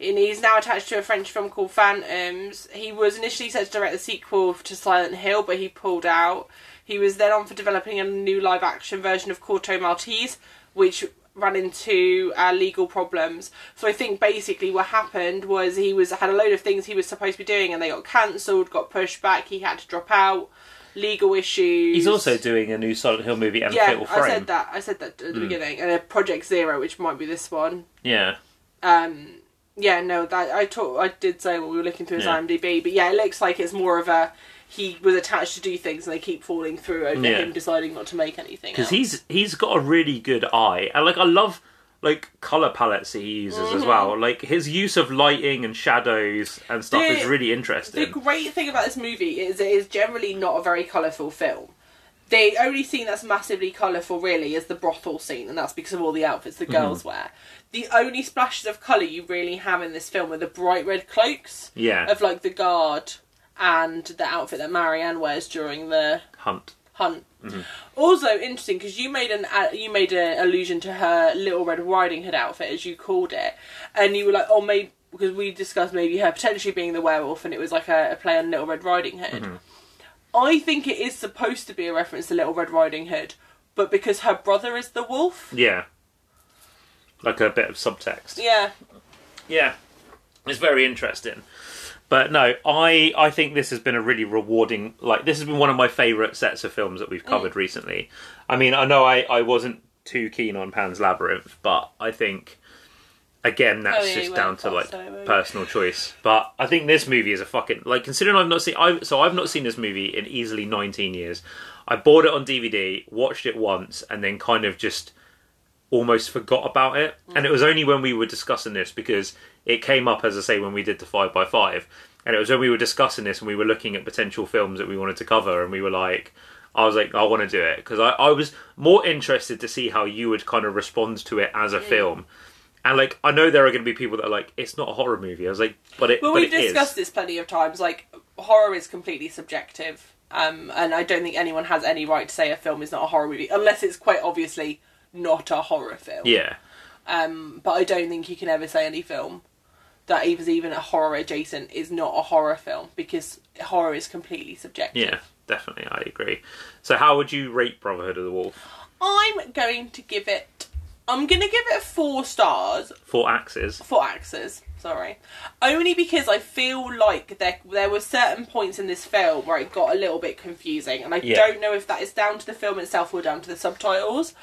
And he's now attached to a French film called Phantoms. He was initially set to direct the sequel to Silent Hill, but he pulled out. He was then on for developing a new live action version of Corto Maltese, which ran into uh, legal problems. So I think basically what happened was he was had a load of things he was supposed to be doing, and they got cancelled, got pushed back. He had to drop out. Legal issues. he's also doing a new Silent Hill movie and yeah. Fatal Frame. I said that. I said that at the Hmm. beginning, and a Project Zero, which might be this one. Yeah, Um, yeah, no, that I talk, I did say when we were looking through his Yeah. IMDb, but yeah, it looks like it's more of a he was attached to do things and they keep falling through over Yeah. him deciding not to make anything. because he's he's got a really good eye, and like I love like color palettes he uses as Mm-hmm. well. Like his use of lighting and shadows and stuff The- is really interesting. The great thing about this movie is it is generally not a very colourful film. the only scene that's massively colourful really is the brothel scene, and that's because of all the outfits the girls wear. The only splashes of colour you really have in this film are the bright red cloaks Yeah. of like the guard and the outfit that Marianne wears during the Hunt. hunt. Also interesting because you made an uh, you made an allusion to her Little Red Riding Hood outfit as you called it, and you were like, oh, maybe because we discussed maybe her potentially being the werewolf, and it was like a, a play on Little Red Riding Hood. I think it is supposed to be a reference to Little Red Riding Hood, but because her brother is the wolf, Yeah. Like a bit of subtext. yeah, Yeah, it's very interesting. But no, I I think this has been a really rewarding. Like this has been one of my favourite sets of films that we've covered recently. I mean, I know I I wasn't too keen on Pan's Labyrinth, but I think again that's Oh, yeah, just down to like it, personal choice. But I think this movie is a fucking like considering I've not seen I so I've not seen this movie in easily 19 years. I bought it on DVD, watched it once, and then kind of just almost forgot about it. And it was only when we were discussing this because it came up, as I say, when we did the 5x5. And it was when we were discussing this and we were looking at potential films that we wanted to cover. And we were like, I was like, I want to do it. Because I, I was more interested to see how you would kind of respond to it as a film. And like, I know there are going to be people that are like, it's not a horror movie. I was like, but it, Well, but we've it is. discussed this plenty of times. Like, horror is completely subjective, um, and I don't think anyone has any right to say a film is not a horror movie unless it's quite obviously not a horror film. Yeah. Um, but I don't think you can ever say any film that is even a horror adjacent is not a horror film because horror is completely subjective. Yeah, definitely. I agree. So, how would you rate Brotherhood of the Wolf? I'm going to give it. I'm going to give it four stars Four axes. four axes. Sorry, only because I feel like there there were certain points in this film where it got a little bit confusing, and I Yeah. don't know if that is down to the film itself or down to the subtitles.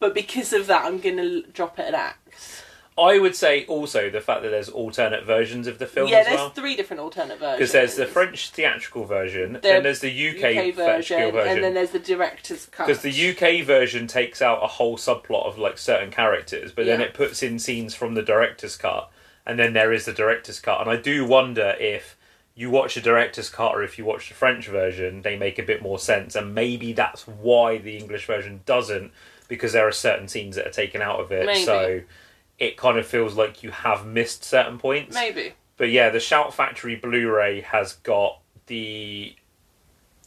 But because of that, I'm gonna drop it an axe. I would say also the fact that there's alternate versions of the film yeah, as there's well. three different alternate versions. Because there's the French theatrical version, The then there's the UK, UK version, version. and then there's the director's cut. Because the UK version takes out a whole subplot of like certain characters, but then it puts in scenes from the director's cut, and then there is the director's cut. And I do wonder if you watch the director's cut or if you watch the French version, they make a bit more sense, and maybe that's why the English version doesn't, because there are certain scenes that are taken out of it. Maybe. So it kind of feels like you have missed certain points. maybe But yeah, the Shout Factory Blu-ray has got the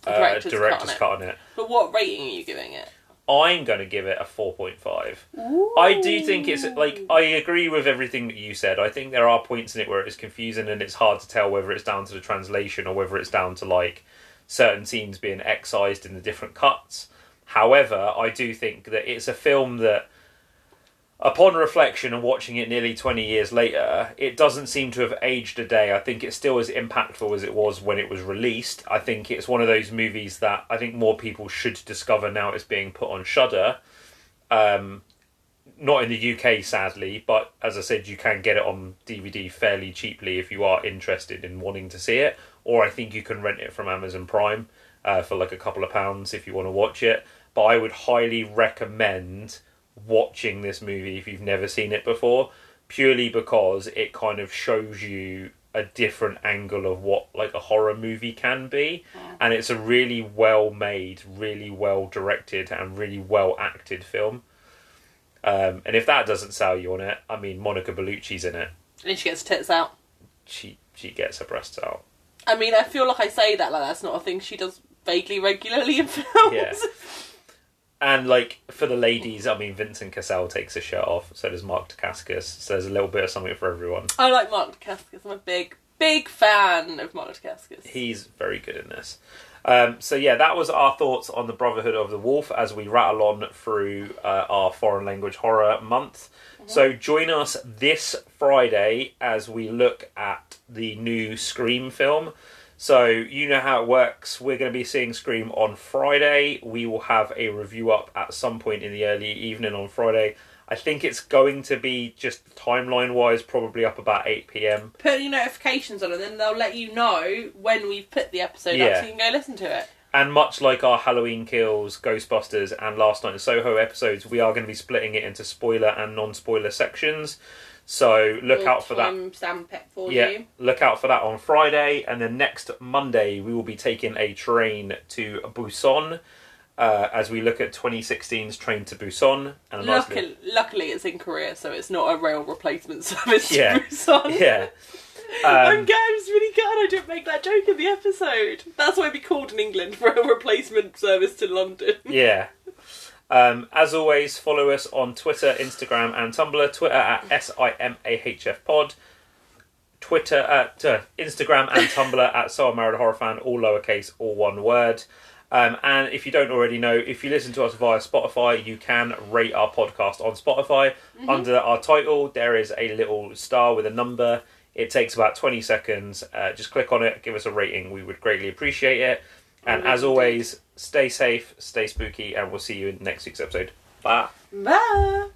The uh, director's director's, cut on it. cut on it. But what rating are you giving it? I'm going to give it a 4.5. I do think it's like I agree with everything that you said. I think there are points in it where it's confusing and it's hard to tell whether it's down to the translation or whether it's down to like certain scenes being excised in the different cuts. However, I do think that it's a film that upon reflection and watching it nearly 20 years later, it doesn't seem to have aged a day. I think it's still as impactful as it was when it was released. I think it's one of those movies that I think more people should discover now it's being put on Shudder. Um, not in the UK, sadly, but as I said, you can get it on DVD fairly cheaply if you are interested in wanting to see it. Or I think you can rent it from Amazon Prime uh, for like a couple of pounds if you want to watch it. But I would highly recommend watching this movie if you've never seen it before, purely because it kind of shows you a different angle of what like a horror movie can be and it's a really well made really well directed and really well acted film um, and if that doesn't sell you on it i mean monica bellucci's in it And she gets tits out. she she gets her breasts out I mean, I feel like I say that like that's not a thing she does vaguely regularly in films. Yeah. And like for the ladies i mean vincent cassel takes his shirt off so does mark dacascos so there's a little bit of something for everyone I like Mark Dacascos. I'm a big, big fan of Mark Dacascos. he's very good in this. Um, so yeah, that was our thoughts on the Brotherhood of the Wolf as we rattle on through uh, our foreign language horror month. So join us this Friday as we look at the new Scream film. So you know how it works. We're going to be seeing Scream on Friday. We will have a review up at some point in the early evening on Friday. I think it's going to be just timeline wise, probably up about eight pm. Put your notifications on, and then they'll let you know when we've put the episode up, so you can go listen to it. And much like our Halloween Kills, Ghostbusters, and Last Night in Soho episodes, we are going to be splitting it into spoiler and non-spoiler sections. So look We'll out for that. Timestamp it for Yeah, you. look out for that on Friday, and then next Monday we will be taking a train to Busan, uh, as we look at 2016's Train to Busan and a nice Luckily, luckily, it's in Korea, so it's not a rail replacement service. Yeah. To Busan. yeah. I'm Um, glad I was really glad I didn't make that joke in the episode. That's why we called in England for a replacement service to London. yeah. Um, as always, follow us on Twitter, Instagram, and Tumblr. Twitter at SIMAHFpod. Twitter at uh, Instagram and Tumblr at So I Married a Horror Fan, all lowercase, all one word. Um, and if you don't already know, if you listen to us via Spotify, you can rate our podcast on Spotify. Under our title, there is a little star with a number. It takes about 20 seconds. Uh, just click on it, give us a rating. We would greatly appreciate it. And as always, stay safe, stay spooky, and we'll see you in next week's episode. Bye. Bye.